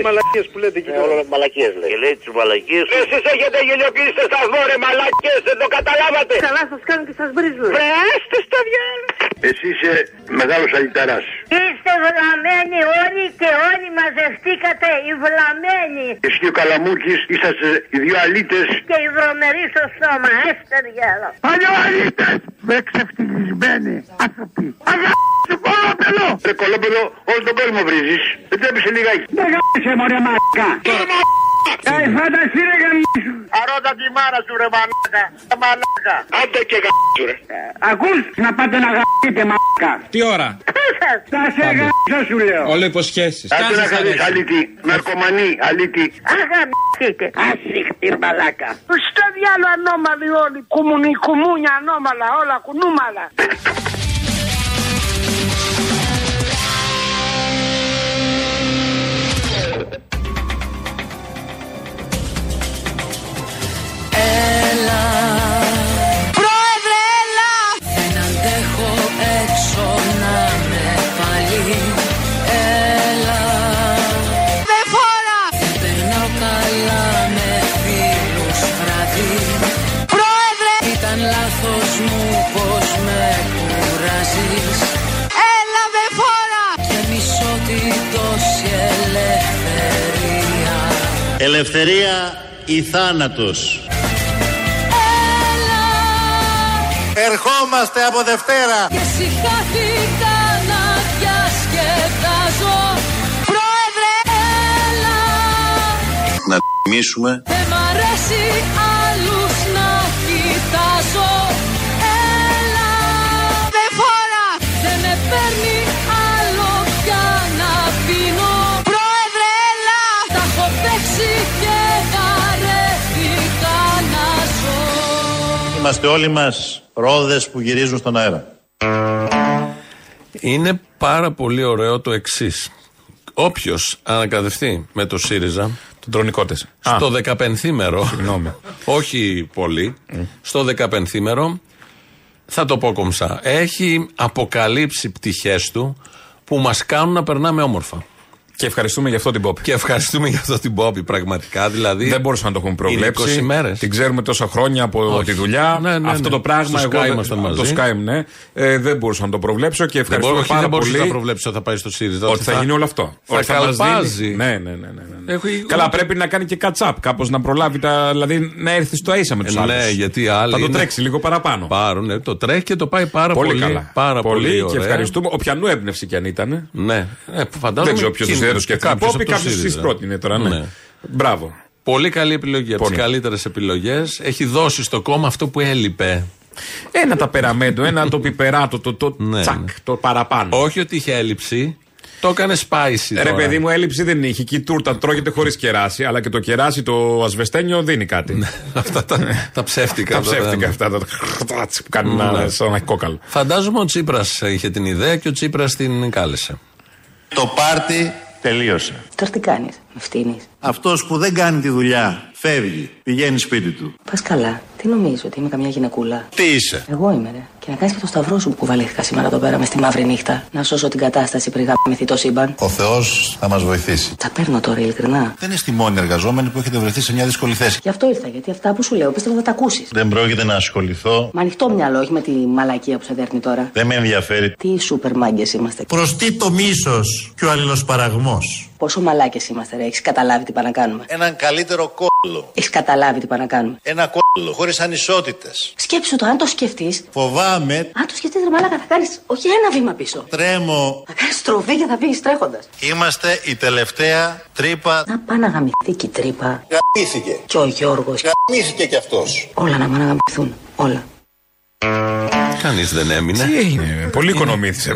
Μαλακίες που λέτε εκεί. Όλο μαλακίες λέει. Και λέει τις μαλακίες. Εσείς έχετε γελιοποιήσει το σταθμό, ρε μαλακίες, δεν το καταλάβατε. Καλά σας κάνουν και σας βρίζουν. Βρέστε στο διάλογο. Εσύ είσαι μεγάλος αλυταράς. Είστε βλαμμένοι όλοι και όλοι μαζευτήκατε οι βλαμμένοι. Εσύ και ο Καλαμούκης είσαστε οι δύο αλήτες. Και οι βρωμεροί στο στόμα. Έστε διάλογο. Παλιοαλίτε. Με ξεφτυλισμένοι άνθρωποι. Αγάπη κολόπεδο. Ρε κολόπεδο, όλο τον κόσμο βρίζεις. Δεν τρέπεσαι λιγάκι. Δεν γάμισε μωρέ μαλάκα. Ε, φανταστεί ρε γαμίσου. Αρώτα τη μάρα σου, ρε μαλάκα. Ε, Μαλάκα. Άντε και γαμίσου, ρε. Ακούς να πάτε να γαμίσετε μαλάκα. Τι ώρα; Θα σε γαμίσω σου λέω. Όλο υποσχέσεις. Άντε να κάνεις αλήτη. Ναρκωμανή, αλήτη. Αγαμίσετε. Ασύχτη μαλάκα. Στο διάλο ανώμαλοι όλοι. Κουμουνι, κουμούνια ανώμαλα. Όλα κουνούμαλα. Έλα. Πρόεδρε έλα. Δεν αντέχω έξω να με πάλι. Έλα. Δεν φορά. Δεν περνάω καλά με φίλους βράδυ. Πρόεδρε. Ήταν λάθος μου πως με κουράζεις. Έλα δεν φορά. Και μισώ την τόση ελευθερία. Ελευθερία ή θάνατος. Ερχόμαστε από Δευτέρα. Και συχάθηκα να διασκεδάζω. Πρόεδρε έλα. Να τιμήσουμε. Δεν μ' αρέσει Είμαστε όλοι μας ρόδες που γυρίζουν στον αέρα. Είναι πάρα πολύ ωραίο το εξής. Όποιος ανακατευτεί με το ΣΥΡΙΖΑ. Τον τρονικότες. Στο 15μέρο. όχι πολύ. Στο 15μέρο. Θα το πω κομψά. Έχει αποκαλύψει πτυχές του που μας κάνουν να περνάμε όμορφα. Και ευχαριστούμε για αυτό την Πόπη. Και ευχαριστούμε για αυτό την Πόπη, πραγματικά. Δηλαδή, δεν μπορούσαμε να το έχουμε είναι προβλέψει. 20 μέρες. Την ξέρουμε τόσα χρόνια από Όχι. τη δουλειά. Ναι, ναι, αυτό ναι. το πράγμα Στο εγώ. Sky δεν- ήμασταν μαζί. Το Sky, ναι. Ε, δεν μπορούσα να το προβλέψω και δεν, ευχαριστούμε μπορώ, όχι, πάρα δεν μπορούσε πολύ. να προβλέψεις ότι θα πάει στο ΣΥΡΙΖΑ. Ότι θα γίνει όλο αυτό. Θα Ότι μας καλπάζει. δίνει- Ναι, ναι, ναι. ναι, ναι. Έχει- Καλά, πρέπει να κάνει και κατσάπ κάπως να προλάβει τα. Δηλαδή να έρθει στο ίσα με τους Ε, άλλους. ναι, γιατί οι άλλοι Θα το είναι- τρέξει λίγο παραπάνω. Πάρουν, ναι, το τρέχει και το πάει πάρα πολύ, Πολύ καλά. Πάρα πολύ, πολύ και ωραία. ευχαριστούμε. Όποιανού έμπνευση κι αν ήταν. Ναι, ε, φαντάζομαι. Δεν ξέρω ποιος του εκείνο- έδωσε και αυτή την κάποιος Πόπη, από το κάποιος ΣΥΡΙΖΑ. της πρότεινε τώρα. Ναι. Ναι. Μπράβο. Πολύ καλή επιλογή. Από τις Πολύ. καλύτερες επιλογές. Έχει δώσει στο κόμμα αυτό που έλειπε. Ένα ταπεραμέντο, ένα το πιπεράτο, το, το Ναι, τσακ, ναι. το παραπάνω. Όχι ότι είχε έλλειψη. Το έκανε spicy. Ρε τώρα. παιδί μου, έλλειψη δεν είχε. Και η τούρτα τρώγεται χωρίς κεράσι, αλλά και το κεράσι το ασβεστένιο δίνει κάτι. Αυτά τα, τα ψεύτικα. Τα τώρα. ψεύτικα αυτά. Τα που κάνει Ναι. ένα σαν ένα κόκαλο. Φαντάζομαι ο Τσίπρας είχε την ιδέα και ο Τσίπρας την κάλεσε. Το πάρτι τελείωσε. Τώρα τι κάνεις, με φτύνεις. Αυτός που δεν κάνει τη δουλειά φεύγει, πηγαίνει σπίτι του. Πας καλά. Τι νομίζω, ότι είμαι καμιά γυναικούλα; Τι είσαι; Εγώ είμαι, ρε. Και Και να κάνεις και το σταυρό σου που κουβαλήθηκα σήμερα εδώ πέρα μες στη μαύρη νύχτα. Να σώσω την κατάσταση πριν γαμηθεί το σύμπαν. Ο Θεός θα μας βοηθήσει. Τα παίρνω τώρα, ειλικρινά. Δεν είστε οι μόνοι εργαζόμενοι που έχετε βρεθεί σε μια δύσκολη θέση. Γι' αυτό ήρθα, γιατί αυτά που σου λέω πίστευα θα τα ακούσεις. Δεν πρόκειται να ασχοληθώ. Με ανοιχτό μυαλό, όχι με τη μαλακία που σε δέρνει τώρα. Δεν με ενδιαφέρει. Τι σούπερ μάγκες είμαστε. Προς τι το μίσος και ο αλληλοσπαραγμός. Πόσο μαλάκες είμαστε, ρε. Έχεις καταλάβει τι πάνε να κάνουμε. Έναν καλύτερο κόλλο. Έχεις καταλάβει τι πάνε να κάνουμε. Ένα κόλλο χωρίς ανισότητες. Σκέψου το, αν το σκεφτείς. Φοβάμαι, Αν το σκεφτείς, ρε μαλάκα, θα κάνεις όχι ένα βήμα πίσω. τρέμω. Θα κάνεις στροφή και θα φύγεις τρέχοντας. Είμαστε η τελευταία τρύπα. Να πάει να γαμηθεί και η τρύπα. Γαμήθηκε. Και ο Γιώργος. Γαμήθηκε κι αυτός. Όλα να πάνε να γαμηθούν. Όλα. Κανείς δεν έμεινε. Τι έγινε, πολύ οικονομήθησε.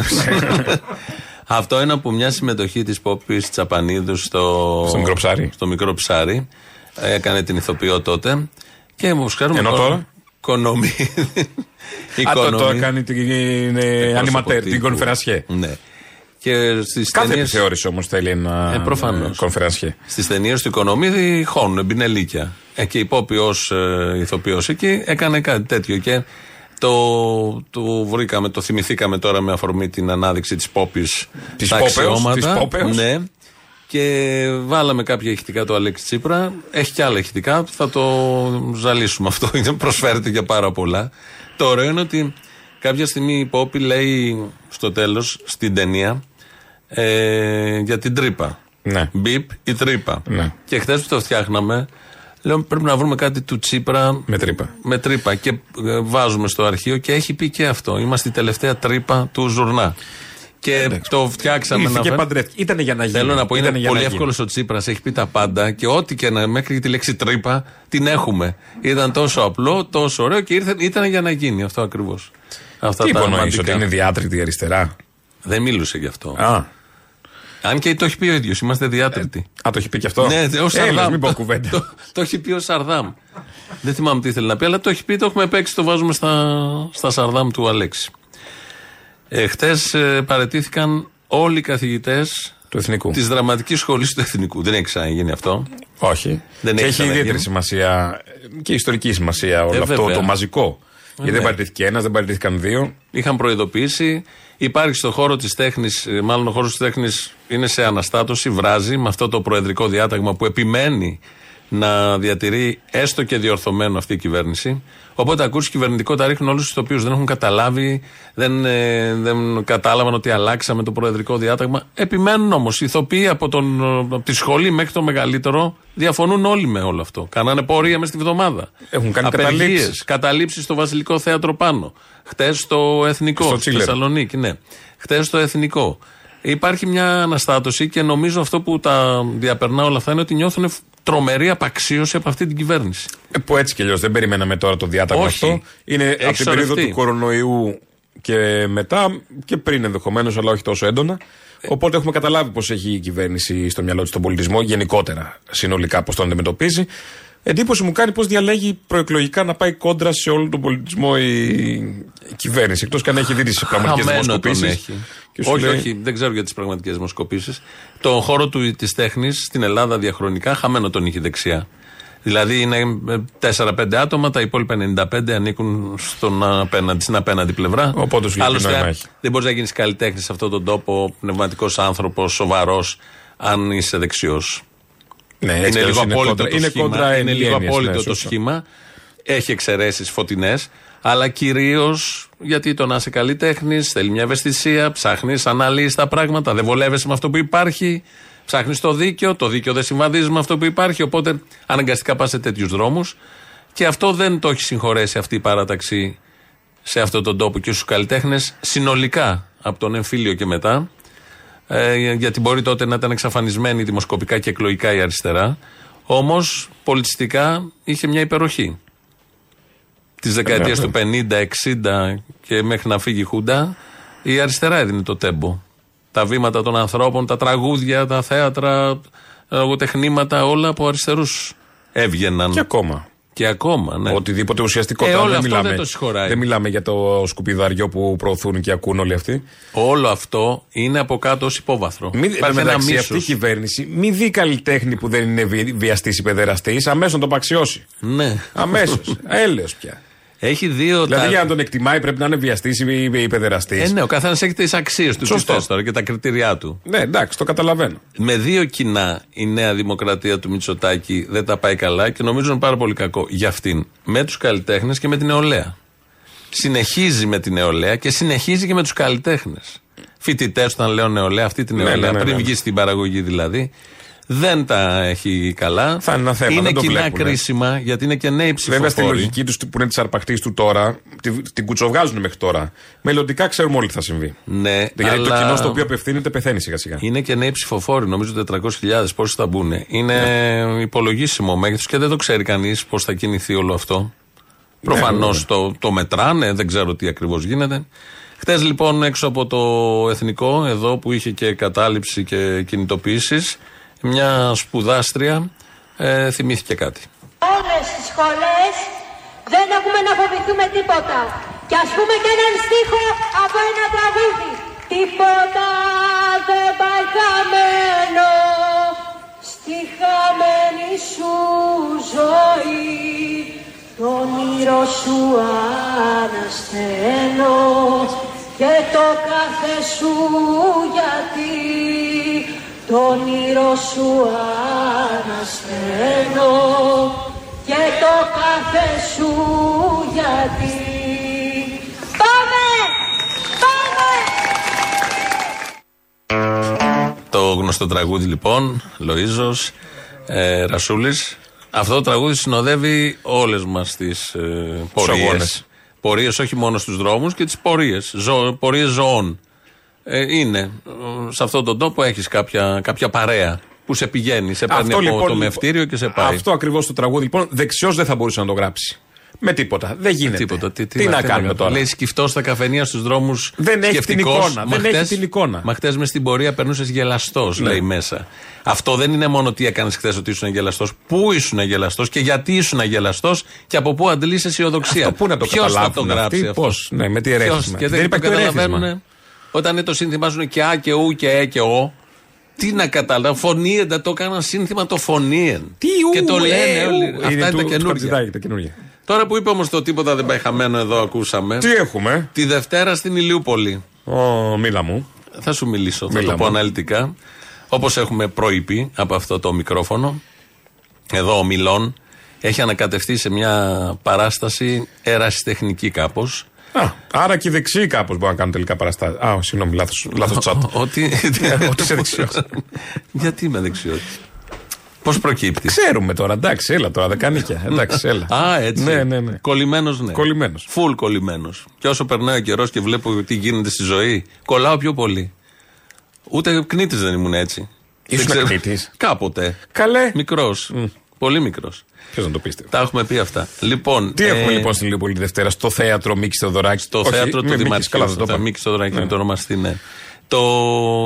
Αυτό είναι από μια συμμετοχή της Πόπης Τσαπανίδου στο, Στο μικρό ψάρι. στο μικρό ψάρι. Έκανε την ηθοποιό τότε. Και μου ξέρουμε Ενώ τώρα; Οικονομή. Α, το, το έκανε την ε, ανιματέρ, την κονφερασιέ. Ναι. Και στις Κάθε ταινίες- επιθεώρηση όμως θέλει ένα Ε, προφανώς. κονφερασιέ. Στις ταινίες του Οικονομή χώνουν μπινελίκια. Ε, και η Πόπη ως ε, ηθοποιός εκεί έκανε κάτι τέτοιο. Και το, το βρήκαμε, το θυμηθήκαμε τώρα με αφορμή την ανάδειξη της Πόπης. Της Πόπεως, της Πόπεως; Ναι. Και βάλαμε κάποια ηχητικά του Αλέξη Τσίπρα. Έχει και άλλα ηχητικά. Θα το ζαλίσουμε αυτό. Είναι προσφέρεται για πάρα πολλά. Το ωραίο είναι ότι κάποια στιγμή η Πόπη λέει στο τέλος στην ταινία ε, για την τρύπα. Ναι. Μπιπ η τρύπα. Ναι. Και χθες που το φτιάχναμε, λέω πρέπει να βρούμε κάτι του Τσίπρα Με τρύπα. με τρύπα. Και ε, βάζουμε στο αρχείο και έχει πει και αυτό. Είμαστε η τελευταία τρύπα του Ζουρνά. Και το φτιάξαμε Ήρθε και φέρ- παντρεύτηκε. Ήτανε για να γίνει. Θέλω να πω, είναι Ήτανε για πολύ να γίνει. εύκολος ο Τσίπρας. Έχει πει τα πάντα και ό,τι και να μέχρι και τη λέξη τρύπα την έχουμε. Ήταν τόσο απλό, τόσο ωραίο και ήρθε, ήταν για να γίνει αυτό ακριβώς. Αυτά Τι τα υπονοείς, ρομαντικά. ότι είναι διάτρητη η αριστερά; Δεν μίλησε γι' αυτό. Α, Αν και το έχει πει ο ίδιος, είμαστε διάτριτοι. α, το έχει πει και αυτό; Ναι, ο Έλεος, Σαρδάμ. μην πω κουβέντα. το, το έχει πει ο Σαρδάμ. Δεν θυμάμαι τι ήθελε να πει, αλλά το έχει πει, το έχουμε παίξει, το βάζουμε στα, στα Σαρδάμ του Αλέξη. Ε, Χτες παρετήθηκαν όλοι οι καθηγητές Του εθνικού. της δραματικής σχολής του Εθνικού. Δεν έχει ξαναγίνει αυτό. Όχι. Δεν και έχει έχει ξαναγίνει. ιδιαίτερη σημασία και ιστορική σημασία όλο Ε, αυτό βέβαια. το μαζικό. Γιατί ναι. δεν παραιτήθηκε ένας, δεν παραιτήθηκαν δύο. Είχαν προειδοποιήσει. Υπάρχει στο χώρο της τέχνης, μάλλον ο χώρος της τέχνης είναι σε αναστάτωση, βράζει με αυτό το προεδρικό διάταγμα που επιμένει να διατηρεί έστω και διορθωμένο αυτή η κυβέρνηση. Οπότε ακούσει κυβερνητικό τα ρίχνουν όλους τους οποίου δεν έχουν καταλάβει, δεν, ε, δεν κατάλαβαν ότι αλλάξαμε το προεδρικό διάταγμα. Επιμένουν όμως. Οι ηθοποιοί από, τον, από τη σχολή μέχρι το μεγαλύτερο διαφωνούν όλοι με όλο αυτό. Κάνανε πορεία με στη βδομάδα. Έχουν κάνει Απεργίες, καταλήψεις. Καταλήψεις στο Βασιλικό Θέατρο πάνω. Χτες στο Εθνικό. Στο στη Τσίλερ. Θεσσαλονίκη, ναι. Χτες στο Εθνικό. Υπάρχει μια αναστάτωση και νομίζω αυτό που τα διαπερνά όλα αυτά είναι ότι νιώθουν τρομερή απαξίωση από αυτή την κυβέρνηση. Ε, που έτσι κι αλλιώς δεν περιμέναμε τώρα το διάταγμα Όχι. αυτό. Είναι Έχει από την περίοδο σωρευτεί. του κορονοϊού και μετά και πριν ενδεχομένως, αλλά όχι τόσο έντονα. Οπότε έχουμε καταλάβει πώς έχει η κυβέρνηση στο μυαλό της τον πολιτισμό, γενικότερα συνολικά πώς τον αντιμετωπίζει. Εντύπωση μου κάνει πώς διαλέγει προεκλογικά να πάει κόντρα σε όλο τον πολιτισμό η, η κυβέρνηση. Εκτός και αν έχει δει τις πραγματικές Χαμένο τον δημοσκοπήσεις. έχει. Όχι, όχι, δεν ξέρω για τις πραγματικές δημοσκοπήσεις. Το χώρο της τέχνης στην Ελλάδα διαχρονικά χαμένο τον είχε δεξιά. Δηλαδή είναι 4-5 άτομα, τα υπόλοιπα 95 ανήκουν στον απέναντι, στην απέναντι πλευρά. Οπότε σου λέει τι Άλλωστε, νόημα έχει. δεν μπορεί να γίνεις καλλιτέχνης σε αυτόν τον τόπο, πνευματικός άνθρωπος, σοβαρός, αν είσαι δεξιός. Ναι, έτσι είναι κι λίγο αλλιώς είναι απόλυτο κόντρα- το είναι σχήμα. κόντρα είναι λίγο έννοιας, απόλυτο ναι, το σωστό. σχήμα. Έχει εξαιρέσεις φωτεινές, αλλά κυρίως γιατί το να είσαι καλλιτέχνη θέλει μια ευαισθησία, ψάχνεις, αναλύεις τα πράγματα, δεν βολεύεσαι με αυτό που υπάρχει, ψάχνεις το δίκαιο, το δίκαιο δεν συμβαδίζει με αυτό που υπάρχει, οπότε αναγκαστικά πας σε τέτοιους δρόμους. Και αυτό δεν το έχει συγχωρέσει αυτή η παράταξη σε αυτόν τον τόπο και στους καλλιτέχνες συνολικά από τον εμφύλιο και μετά. Ε, γιατί μπορεί τότε να ήταν εξαφανισμένη δημοσκοπικά και εκλογικά η αριστερά. Όμως πολιτιστικά είχε μια υπεροχή. Της δεκαετίας του 50, 60 και μέχρι να φύγει η Χούντα, η αριστερά έδινε το τέμπο. Τα βήματα των ανθρώπων, τα τραγούδια, τα θέατρα, τα λογοτεχνήματα, όλα από αριστερούς έβγαιναν. Και ακόμα. Και ακόμα, ναι. Οτιδήποτε ουσιαστικό. Ε, Τώρα όλο δεν αυτό μιλάμε, δεν το συγχωράει. δεν μιλάμε για το σκουπιδαριό που προωθούν και ακούν όλοι αυτοί. Όλο αυτό είναι από κάτω ως υπόβαθρο. Μη, Υπάρχει ένα μεταξύ, μίσος. αυτή η κυβέρνηση μη δει καλλιτέχνη που δεν είναι βι, βιαστής ή παιδεραστής, αμέσως να τον παξιώσει. Ναι. Αμέσως. Έλεος πια. Έχει δύο. Δηλαδή τα- για να τον εκτιμάει πρέπει να είναι βιαστής ή, ή παιδεραστή. Ε, ναι, ο καθένας έχει τις αξίες του Σωστό. τι θες τώρα και τα κριτήριά του. Ναι, εντάξει, το καταλαβαίνω. Με δύο κοινά η νέα δημοκρατία του Μητσοτάκη δεν τα πάει καλά και νομίζω είναι πάρα πολύ κακό για αυτήν. Με τους καλλιτέχνες και με την νεολαία. Συνεχίζει με την νεολαία και συνεχίζει και με τους καλλιτέχνες. Φοιτητές, όταν λέω νεολαία, αυτή την Ναι, νεολαία, ναι, ναι, πριν ναι. βγει στην παραγωγή δηλαδή, δεν τα έχει καλά. Θα είναι ένα θέμα, είναι δεν το κοινά βλέπουνε. κρίσιμα γιατί είναι και νέοι Βέβαια στη ψηφοφόροι. λογική τους που είναι της αρπακτή του τώρα, τη- την κουτσοβγάζουν μέχρι τώρα. Μελλοντικά ξέρουμε όλοι τι θα συμβεί. Ναι, Γιατί αλλά το κοινό στο οποίο απευθύνεται πεθαίνει σιγά σιγά. Είναι και νέοι ψηφοφόροι, νομίζω 400.000 πόσοι θα μπουν. Είναι Ναι. υπολογίσιμο μέγεθος και δεν το ξέρει κανείς πώς θα κινηθεί όλο αυτό. Προφανώς Ναι, το, το μετράνε, δεν ξέρω τι ακριβώς γίνεται. Χτες λοιπόν έξω από το εθνικό, εδώ που είχε και κατάληψη και κινητοποιήσεις, μια σπουδάστρια ε, θυμήθηκε κάτι. όλες τις σχολές δεν έχουμε να φοβηθούμε τίποτα. Και ας πούμε και έναν στίχο από ένα τραγούδι. Τίποτα δεν πάει χαμένο στη χαμένη σου ζωή. Το όνειρο σου ανασταίνω και το κάθε σου γιατί το όνειρο σου ανασταίνω και το κάθε σου γιατί Πάμε! Πάμε! Το γνωστό τραγούδι λοιπόν, Λοίζος, ε, Ρασούλης. Αυτό το τραγούδι συνοδεύει όλες μας τις ε, πορείες. αγώνες. Πορείες όχι μόνο στους δρόμους και τις πορείες. Ζω, πορείες ζωών. Ε, είναι. ε, Σε αυτόν τον τόπο έχεις κάποια, κάποια παρέα που σε πηγαίνει, σε παίρνει από το μευτήριο και σε πάει. Αυτό ακριβώς το τραγούδι λοιπόν δεξιός δεν θα μπορούσε να το γράψει. Με τίποτα. Δεν γίνεται. Τίποτα. Τι, Τι να κάνουμε κάνουμε τώρα; Λέει σκυφτός στα καφενεία στους δρόμους. Δεν έχει την εικόνα, δεν έχει την εικόνα. Μα χτες μες στην πορεία περνούσες γελαστός, Ναι. λέει μέσα. Αυτό δεν είναι μόνο τι έκανες χθε ότι ήσουν γελαστός. Πού ήσουν γελαστός και γιατί ήσουν γελαστός και από πού αντλείς αισιοδοξία. Αυτό πού να το Ποιος θα το καταλάβουν γράψει αυτοί, αυτός; πώς, ναι, με τι ερέθισμα. Ποιος, Και Δεν δεν, υπάρχει το το ερέθισμα. καταλαβαίνουν. Όταν είναι το σύνθημα σου είναι και Α και Ου και Ε και Ο. Τι να καταλάβω, φωνήεν, δεν το έκαναν σύνθημα το φωνήεν. Τι ου, και το λένε ε, όλοι. ου. Αυτά Είναι είναι του- τα του καινούργια. Χατζηδάκη, τα καινούργια. Τώρα που είπε όμως το τίποτα δεν πάει χαμένο εδώ, ακούσαμε. Τι έχουμε; Τη Δευτέρα στην Ηλιούπολη. Ω, μίλα μου. Θα σου μιλήσω, θα Μίλα το πω μου. αναλυτικά. Όπως έχουμε προείπει από αυτό το μικρόφωνο, εδώ ο Μιλών έχει ανακατευτεί σε μια παράσταση ερασιτεχνική κάπως. Α, άρα και οι δεξιοί κάπω μπορούν να κάνουν τελικά παραστάσει. Α, συγγνώμη, λάθο τσάτ. Ότι. Ότι είσαι δεξιό. Γιατί είμαι δεξιό. Πώ προκύπτει. Ξέρουμε τώρα, εντάξει, έλα τώρα, δεκανίκια. Εντάξει, έλα. Α, έτσι. Ναι, ναι, ναι. Κολλημένο, ναι. Κολλημένο. Φουλ κολλημένο. Και όσο περνάει ο καιρό και βλέπω τι γίνεται στη ζωή, κολλάω πιο πολύ. Ούτε κνήτη δεν ήμουν έτσι. Ήσουν Δεν ξέρω- κνήτης? Κάποτε. Καλέ. Μικρό. Πολύ μικρό. Ποιος να το πίστευε. Τα έχουμε πει αυτά. Λοιπόν, Τι ε, έχουμε λοιπόν στην Λιοπολή Δευτέρα, στο θέατρο Μίκη Θεοδωράκης. Το θέατρο του Δημαρχείου. Το Μίκη Θεοδωράκη είναι το ονομαστή, ναι. Το...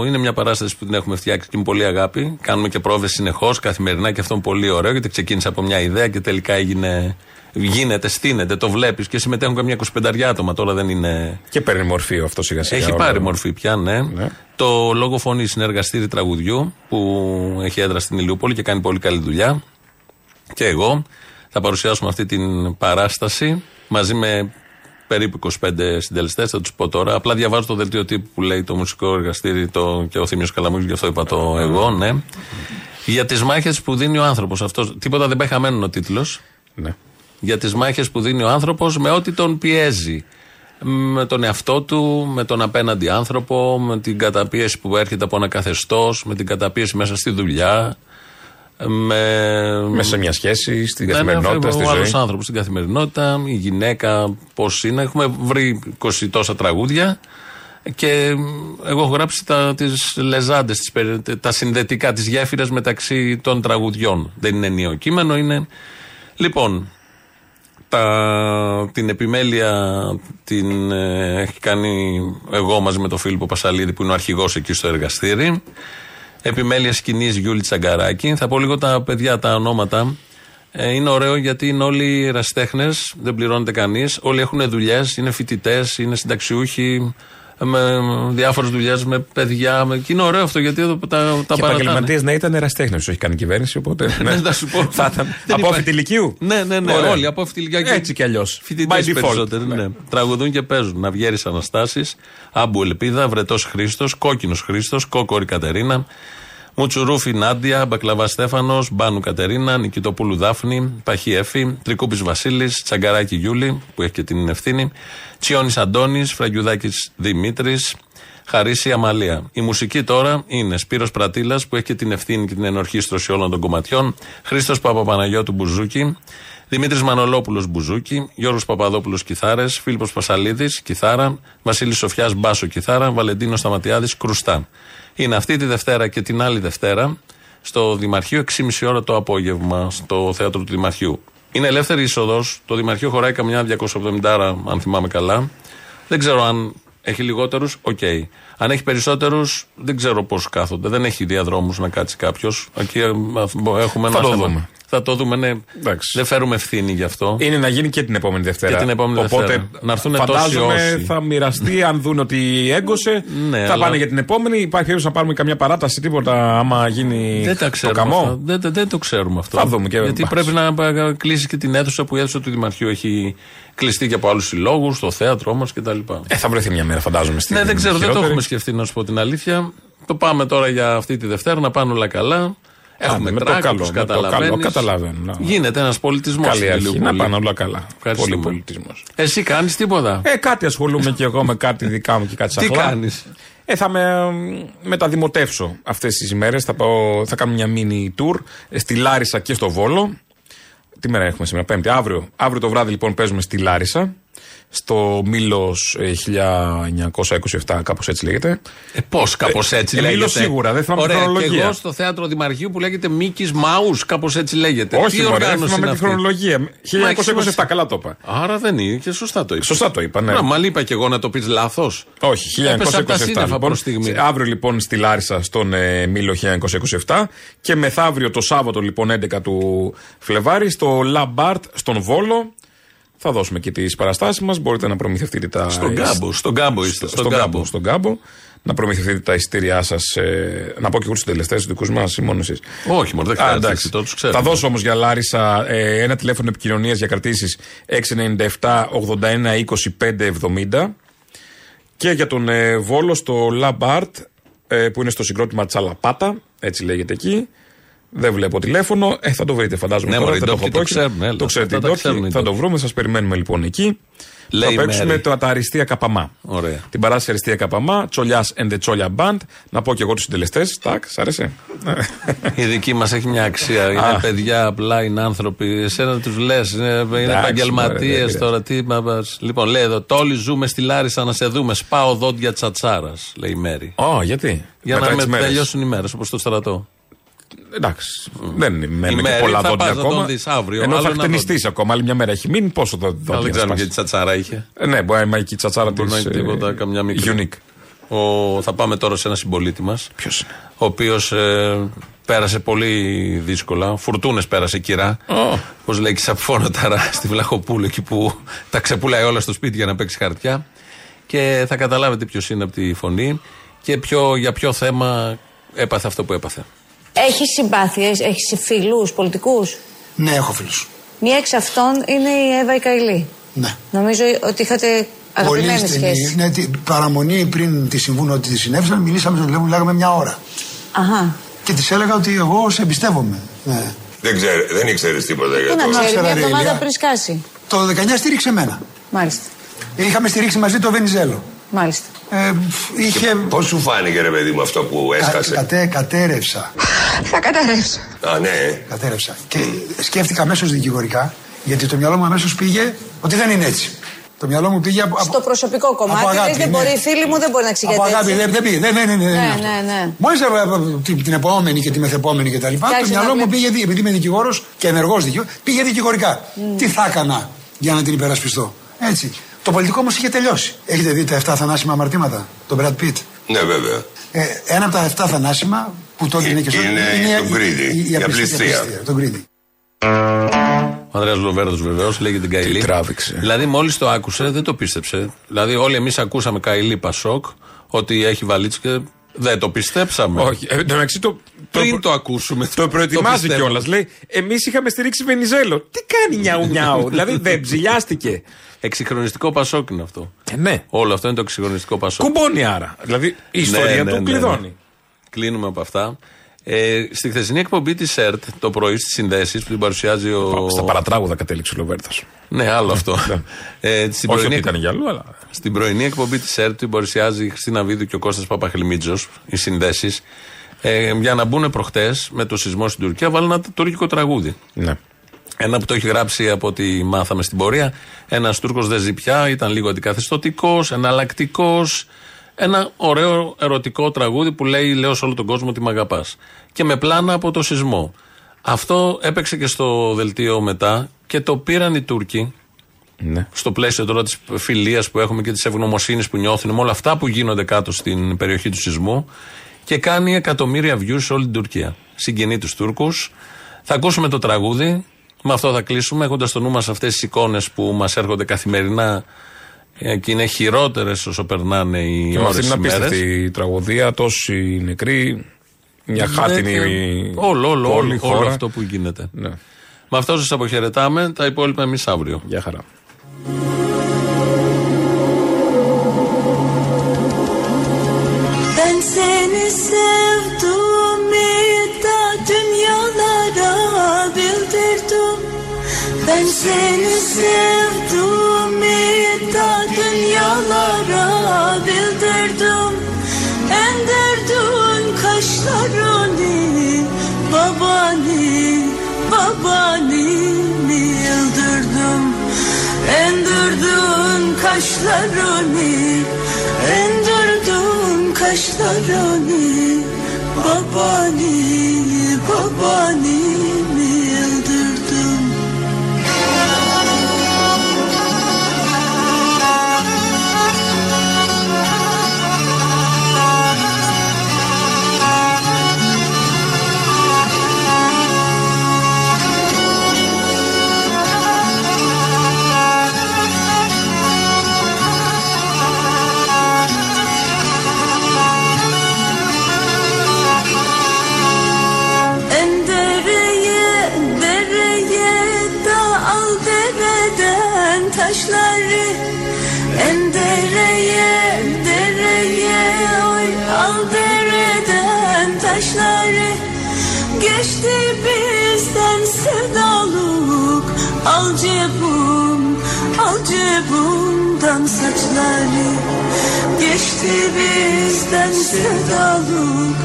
Είναι μια παράσταση που την έχουμε φτιάξει και με πολύ αγάπη. Κάνουμε και πρόβε συνεχώς, καθημερινά και αυτό είναι πολύ ωραίο γιατί ξεκίνησε από μια ιδέα και τελικά έγινε. Γίνεται, στείνεται, το βλέπεις και συμμετέχουν καμιά 25 άτομα. Τώρα δεν είναι. Και παίρνει μορφή αυτό σιγά σιγά. Έχει όλο. πάρει μορφή πια, ναι. Το λόγο φωνή είναι εργαστήρι τραγουδιού που έχει έδρα στην Ηλιούπολη και κάνει πολύ καλή δουλειά. Και εγώ θα παρουσιάσουμε αυτή την παράσταση μαζί με περίπου 25 συντελεστές. Θα τους πω τώρα. Απλά διαβάζω το δελτίο τύπου που λέει το μουσικό εργαστήρι το, και ο Θήμιος Καλαμούκη, γι' αυτό είπα το εγώ, ναι. Για τις μάχες που δίνει ο άνθρωπος. Αυτό. Τίποτα δεν πάει χαμένο ο τίτλος. Ναι. Για τις μάχες που δίνει ο άνθρωπος με ό,τι τον πιέζει. Με τον εαυτό του, με τον απέναντι άνθρωπο, με την καταπίεση που έρχεται από ένα καθεστώς, με την καταπίεση μέσα στη δουλειά. Με... Μέσα σε μια σχέση, στην Ναι, ναι, καθημερινότητα, στη ο ζωή. άλλος άνθρωπος στην καθημερινότητα, η γυναίκα πώς είναι. Έχουμε βρει 20 τόσα τραγούδια και εγώ έχω γράψει τα, τις λεζάντες, τις, περι- τα συνδετικά, τις γέφυρες μεταξύ των τραγουδιών. Δεν είναι ενίο κείμενο, είναι... Λοιπόν, τα, την επιμέλεια την ε, έχει κάνει εγώ μαζί με τον Φίλιππο Πασαλίδη που είναι ο αρχηγός εκεί στο εργαστήρι. Επιμέλεια σκηνής Γιούλη Τσαγκαράκη. Θα πω λίγο τα παιδιά, τα ονόματα. Ε, είναι ωραίο γιατί είναι όλοι ερασιτέχνε, δεν πληρώνεται κανείς. Όλοι έχουν δουλειές, είναι φοιτητές, είναι συνταξιούχοι. Με διάφορες δουλειές, με παιδιά. Με... Και είναι ωραίο αυτό γιατί εδώ τα, τα Και παρατάνε. επαγγελματίες να ήταν εραστέχνες, έχει κάνει η κυβέρνηση. Οπότε. Ναι, θα σου πω. Θα ήταν. Δεν Από υπάρχει. ηλικίου. Ναι, ναι, ναι. Ωραία. Όλοι από ηλικία και Έτσι κι αλλιώς. Φοιτητές περισσότεροι. Ναι. Τραγουδούν και παίζουν. Ναυγέρη Αναστάσης, Άμπου Ελπίδα, Βρετός Χρήστος, Κόκκινος Χρήστος, Κόκορη Κατερίνα, Μουτσουρούφι Νάντια, Μπακλαβά Στέφανος, Μπάνου Κατερίνα, Νικητοπούλου Δάφνη, Παχή Εφη, Τρικούπης Βασίλης, Τσαγκαράκη Γιούλη, που έχει και την ευθύνη, Τσιόνι Αντώνης, Φραγκιουδάκης Δημήτρης, Χαρίση Αμαλία. Η μουσική τώρα είναι Σπύρος Πρατήλας που έχει και την ευθύνη και την ενορχίστρωση όλων των κομματιών, Χρήστος Παπαπαναγιώτου Μπουζούκι, Δημήτρης Μανολόπουλος Μπουζούκι, Γιώργος Παπαδόπουλος Κιθάρες, Φίλιππος Πασαλίδης Κιθάρα, Βασίλης Σοφιάς Μπάσο Κιθάρα, Βαλεντίνος Σταματιάδης Κρουστά. Είναι αυτή τη Δευτέρα και την άλλη Δευτέρα στο Δημαρχείο 6,5 ώρα το απόγευμα στο θέατρο του Δημαρχείου. Είναι ελεύθερη είσοδος. Το Δημαρχείο χωράει καμιά 270, αν θυμάμαι καλά. Δεν ξέρω αν έχει λιγότερους, οκ. Αν έχει περισσότερους, δεν ξέρω πώς κάθονται. Δεν έχει διαδρόμους να κάτσει κάποιος. Εκεί ε, έχουμε Θα ένα το θέμα. δούμε. Θα το δούμε, ναι. Δεν φέρουμε ευθύνη γι' αυτό. Είναι να γίνει και την επόμενη Δευτέρα. Και την επόμενη Οπότε, Δευτέρα. Να έρθουν τόσοι φαντάζομαι όσοι. θα μοιραστεί, αν δουν ότι έγκωσε, Ναι, θα αλλά- πάνε για την επόμενη. Υπάρχει περίπτωση να πάρουμε καμιά παράταση, τίποτα, άμα γίνει Δεν τα το ξέρουμε. χαμό. αυτά. Δεν, δεν, δεν το ξέρουμε αυτό. Θα δούμε και Γιατί εντάξει. πρέπει να κλείσει και την αίθουσα που η αίθουσα του Δημαρχείου έχει κλειστεί και από άλλους συλλόγους, το θέατρο μας κτλ. Ε, θα βρεθεί μια μέρα, φαντάζομαι. Στην Ναι, δεν ξέρω, δεν το χειρότερη. έχουμε σκεφτεί να σου πω την αλήθεια. Το πάμε τώρα για αυτή τη Δευτέρα να πάνε όλα καλά. Έχουμε με το τράκ, καλό, όπως με το καλό, καταλαβαίνεις. καταλαβαίνω, ναι. Γίνεται ένας πολιτισμός. Καλή αρχή. Να πάνε όλα καλά. Πολύ πολιτισμός. Εσύ κάνεις τίποτα; Ε, κάτι ασχολούμαι και εγώ με κάτι δικά μου και κάτι Τι σαχλά. κάνεις; Ε, θα με, μεταδημοτεύσω αυτές τις ημέρε. Θα, πάω- θα κάνω μια mini tour ε, στη Λάρισα και στο Βόλο. Τι μέρα έχουμε σήμερα, Πέμπτη. Αύριο, αύριο το βράδυ λοιπόν παίζουμε στη Λάρισα. Στο Μήλος 1927, κάπως έτσι λέγεται. Ε, Πώς κάπως έτσι ε, λέγεται; Μήλος σίγουρα, δεν θυμάμαι Ωραία, τη Και χρονολογία. εγώ στο θέατρο Δημαρχείου που λέγεται Μίκης Μάους, κάπως έτσι λέγεται. Όχι, Τι μωρέ, δεν οργάνωση θυμάμαι είναι τη αυτή; χρονολογία. Μα έχει 1927, σημασία. καλά το είπα. Άρα δεν είναι και σωστά το είπα. Σωστά το είπα, ναι. Να, μα είπα και εγώ να το πεις λάθος. Όχι, 1927. Έπεσα από τα σύννεφα λοιπόν. προς στιγμή. Σε- Αύριο λοιπόν στη Λάρισα στον ε, Μήλο 1927 και μεθαύριο το Σάββατο λοιπόν 11 του Φλεβάρι στο Λαμπάρτ στον Βόλο. Θα δώσουμε και τις παραστάσεις μας. Μπορείτε να προμηθευτείτε τα. Στον Γκάμπο, στον Γκάμπο είστε, Στον, στον Γκάμπο. Γκάμπο. Στον Γκάμπο. Να προμηθευτείτε τα εισιτήριά σας. να πω και εγώ τους συντελεστές τους δικούς μας ή μόνο εσείς. Όχι, μόνο δεν Α, χρειάζεται. εντάξει. Τώρα τους ξέρω. Θα δώσω όμως για Λάρισα ε, ένα τηλέφωνο επικοινωνίας για κρατήσεις 697 81 25 70 και για τον ε, Βόλο στο Λαμπάρτ ε, που είναι στο συγκρότημα Τσαλαπάτα, έτσι λέγεται εκεί. Δεν βλέπω τηλέφωνο. Ε, θα το βρείτε, φαντάζομαι. Ναι, τώρα, μωρέ, θα οι το έχω ντόπιοι το πρόξει. ξέρουν, έλα. Το ξέρετε, Αυτά οι τα ντόπιοι. ξέρουν οι Θα το ντόπιοι. βρούμε, σας περιμένουμε λοιπόν εκεί. Λέει θα παίξουμε Μέρη. το, τα αριστεία Καπαμά. Ωραία. Την παράσταση Αριστεία Καπαμά, Τσολιάς and the Τσόλια Band. Να πω και εγώ τους συντελεστές. Τάκ, σ' άρεσε. Η δική μας έχει μια αξία. Είναι Α. παιδιά, απλά είναι άνθρωποι. Εσένα τους λες. Είναι, είναι μωρέ, επαγγελματίες δεν τώρα. Τι, μα, μας- λοιπόν, λέει εδώ, Τόλοι ζούμε στη Λάρισα να σε δούμε. Σπάω δόντια τσατσάρας, λέει η Μέρη. Ω, γιατί; Για Μετά να τις με μέρες. τελειώσουν οι μέρες, όπως το στρατό. Εντάξει. Δεν μένουν και Μέρη πολλά θα δόντια πας να τον ακόμα. δεις αύριο, Ενώ άλλο θα ένα χτενιστείς ακόμα. Άλλη μια μέρα έχει μείνει. Πόσο το Αλλά δόντια δεν να ξέρουμε σπάσει. και τι τσατσάρα είχε. Ε, Ναι, μπορεί να έχει και η τσατσάρα τη. Μπορεί να έχει τίποτα, καμιά μικρή. Unique. Ο, θα πάμε τώρα σε ένα συμπολίτη μας. Ποιος είναι; Ο οποίος πέρασε πολύ δύσκολα. Φουρτούνες πέρασε κυρά. Ω. Πώς λέει και σαπφόνο ταρά στη Βλαχοπούλου, εκεί που τα ξεπουλάει όλα στο σπίτι για να παίξει χαρτιά. Και θα καταλάβετε ποιος είναι από τη φωνή και ποιο, για ποιο θέμα έπαθε αυτό που έπαθε. Έχει συμπάθειες, έχεις φίλου πολιτικούς; Ναι, έχω φίλου. Μία εξ αυτών είναι η Εύα η Καηλή. Ναι. Νομίζω ότι είχατε αγαπημένες στενή. σχέσεις. Ναι, την παραμονή πριν τη συμβούν ότι της συνέβησαν, μιλήσαμε στο τηλέφωνο, λέγαμε μια ώρα. Αχά. Και της έλεγα ότι εγώ σε εμπιστεύομαι. Ναι. Δεν, ξέρει, δεν ήξερες τίποτα για Πού να το. ξέρει, Ήξερα, μια ρε, εβδομάδα Ηλία. πριν σκάσει. Το 19 στήριξε εμένα. Μάλιστα. Είχαμε στηρίξει μαζί το Βενιζέλο. Μάλιστα. Ε, είχε. Πώς σου φάνηκε, ρε παιδί μου, αυτό που Κα, έσκασε; κατέ, κατέρευσα. Θα καταρρεύσω. Α, ναι. Κατέρευσα. Και σκέφτηκα αμέσως δικηγορικά, γιατί το μυαλό μου αμέσως πήγε ότι δεν είναι έτσι. Το μυαλό μου πήγε από. Στο προσωπικό κομμάτι, από αγάπη, λες, δεν ναι. μπορεί, οι φίλοι μου δεν μπορεί να Από εξηγείται αγάπη, έτσι. δεν, δεν πήγε. Δεν, δεν, δεν, δεν, είναι Ναι, αυτό. ναι, ναι. Μόλις την, την επόμενη και τη μεθεπόμενη κτλ. Το Κοιτάξτε, μυαλό να μου βλέπεις. πήγε, δι- επειδή είμαι δικηγόρος και ενεργός δικηγόρο, πήγε δικηγορικά. Τι θα έκανα για να την υπερασπιστώ. Έτσι. Το πολιτικό όμως είχε τελειώσει. Έχετε δει τα 7 θανάσιμα αμαρτήματα, τον Brad Pitt; Ναι, βέβαια. Ε, ένα από τα 7 θανάσιμα που τότε είναι και στο Είναι το η- greedy, η- η η απληστία, απληστία. Το greedy. Ο Ανδρέας Λοβέρδος βεβαίως, λέγει την Καηλή. τράβηξε. Δηλαδή, μόλις το άκουσε, δεν το πίστεψε. Δηλαδή, όλοι εμείς ακούσαμε Καηλή Πασόκ, ότι έχει βαλίτσε και δεν το πιστέψαμε. Όχι. Ε, εν τω μεταξύ το. Πριν το ακούσουμε. Το προετοιμάζει πιστεύω. κιόλα. Λέει, εμείς είχαμε στηρίξει Βενιζέλο. Τι κάνει νιάου νιάου. δηλαδή δεν ψηλιάστηκε. Εξυγχρονιστικό Πασόκ είναι αυτό. Ε, ναι. Όλο αυτό είναι το εξυγχρονιστικό Πασόκ. Κουμπώνει άρα. Δηλαδή η ιστορία του κλειδώνει. Κλείνουμε από αυτά. Ε, στη χθεσινή εκπομπή της ΕΡΤ το πρωί στις συνδέσεις που την παρουσιάζει ο. Στα παρατράγουδα κατέληξε ο Λοβέρδα. Ναι, άλλο αυτό. ε, στην, Όχι πρωινή... ότι ήταν για αλλού, αλλά. στην πρωινή εκπομπή της ΕΡΤ την παρουσιάζει η Χριστίνα Βίδου και ο Κώστας Παπαχλημίτζος, οι συνδέσεις. Ε, για να μπουν προχτές με το σεισμό στην Τουρκία, βάλουν ένα τουρκικό τραγούδι. Ναι. Ένα που το έχει γράψει από ό,τι μάθαμε στην πορεία. Ένας Τούρκος δεν ζει πια, ήταν λίγο αντικαθεστωτικός, εναλλακτικός. Ένα ωραίο ερωτικό τραγούδι που λέει: Λέω σε όλο τον κόσμο ότι με αγαπάς. Και με πλάνα από το σεισμό. Αυτό έπαιξε και στο δελτίο μετά και το πήραν οι Τούρκοι. Ναι. Στο πλαίσιο τώρα της φιλίας που έχουμε και της ευγνωμοσύνης που νιώθουν με όλα αυτά που γίνονται κάτω στην περιοχή του σεισμού και κάνει εκατομμύρια views σε όλη την Τουρκία. Συγκινεί τους Τούρκους. Θα ακούσουμε το τραγούδι. Με αυτό θα κλείσουμε, έχοντας στο νου μας αυτές τις εικόνες που μας έρχονται καθημερινά ε, και είναι χειρότερες όσο περνάνε οι Και με αυτή ώρε την ημέρες. απίστευτη τραγωδία, τόσοι νεκροί, μια χάτινη. Ναι, και Όλο, όλο, πόλη, όλο, όλο χώρα. αυτό που γίνεται. Ναι. Με αυτό σας αποχαιρετάμε. Τα υπόλοιπα εμείς αύριο. Γεια χαρά. Seni sevdim da dünyalara bildirdim. Endirdin kaşlarını babani babani yıldırdım Endirdin kaşlarını Endirdin kaşlarını Babani babani saçları Geçti bizden sevdalık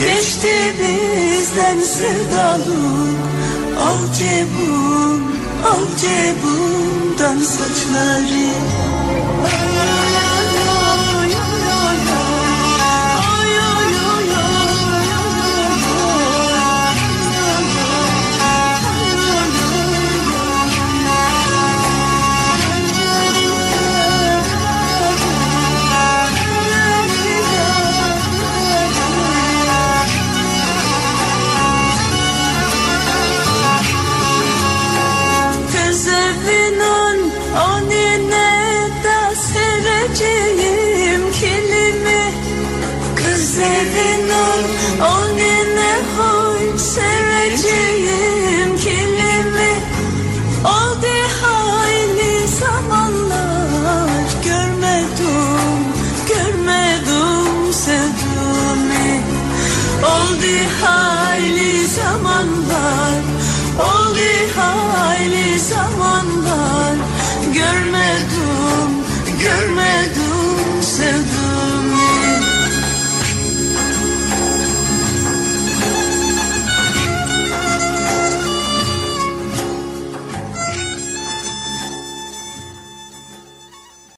Geçti bizden sevdalık Al cebum, al cebumdan saçları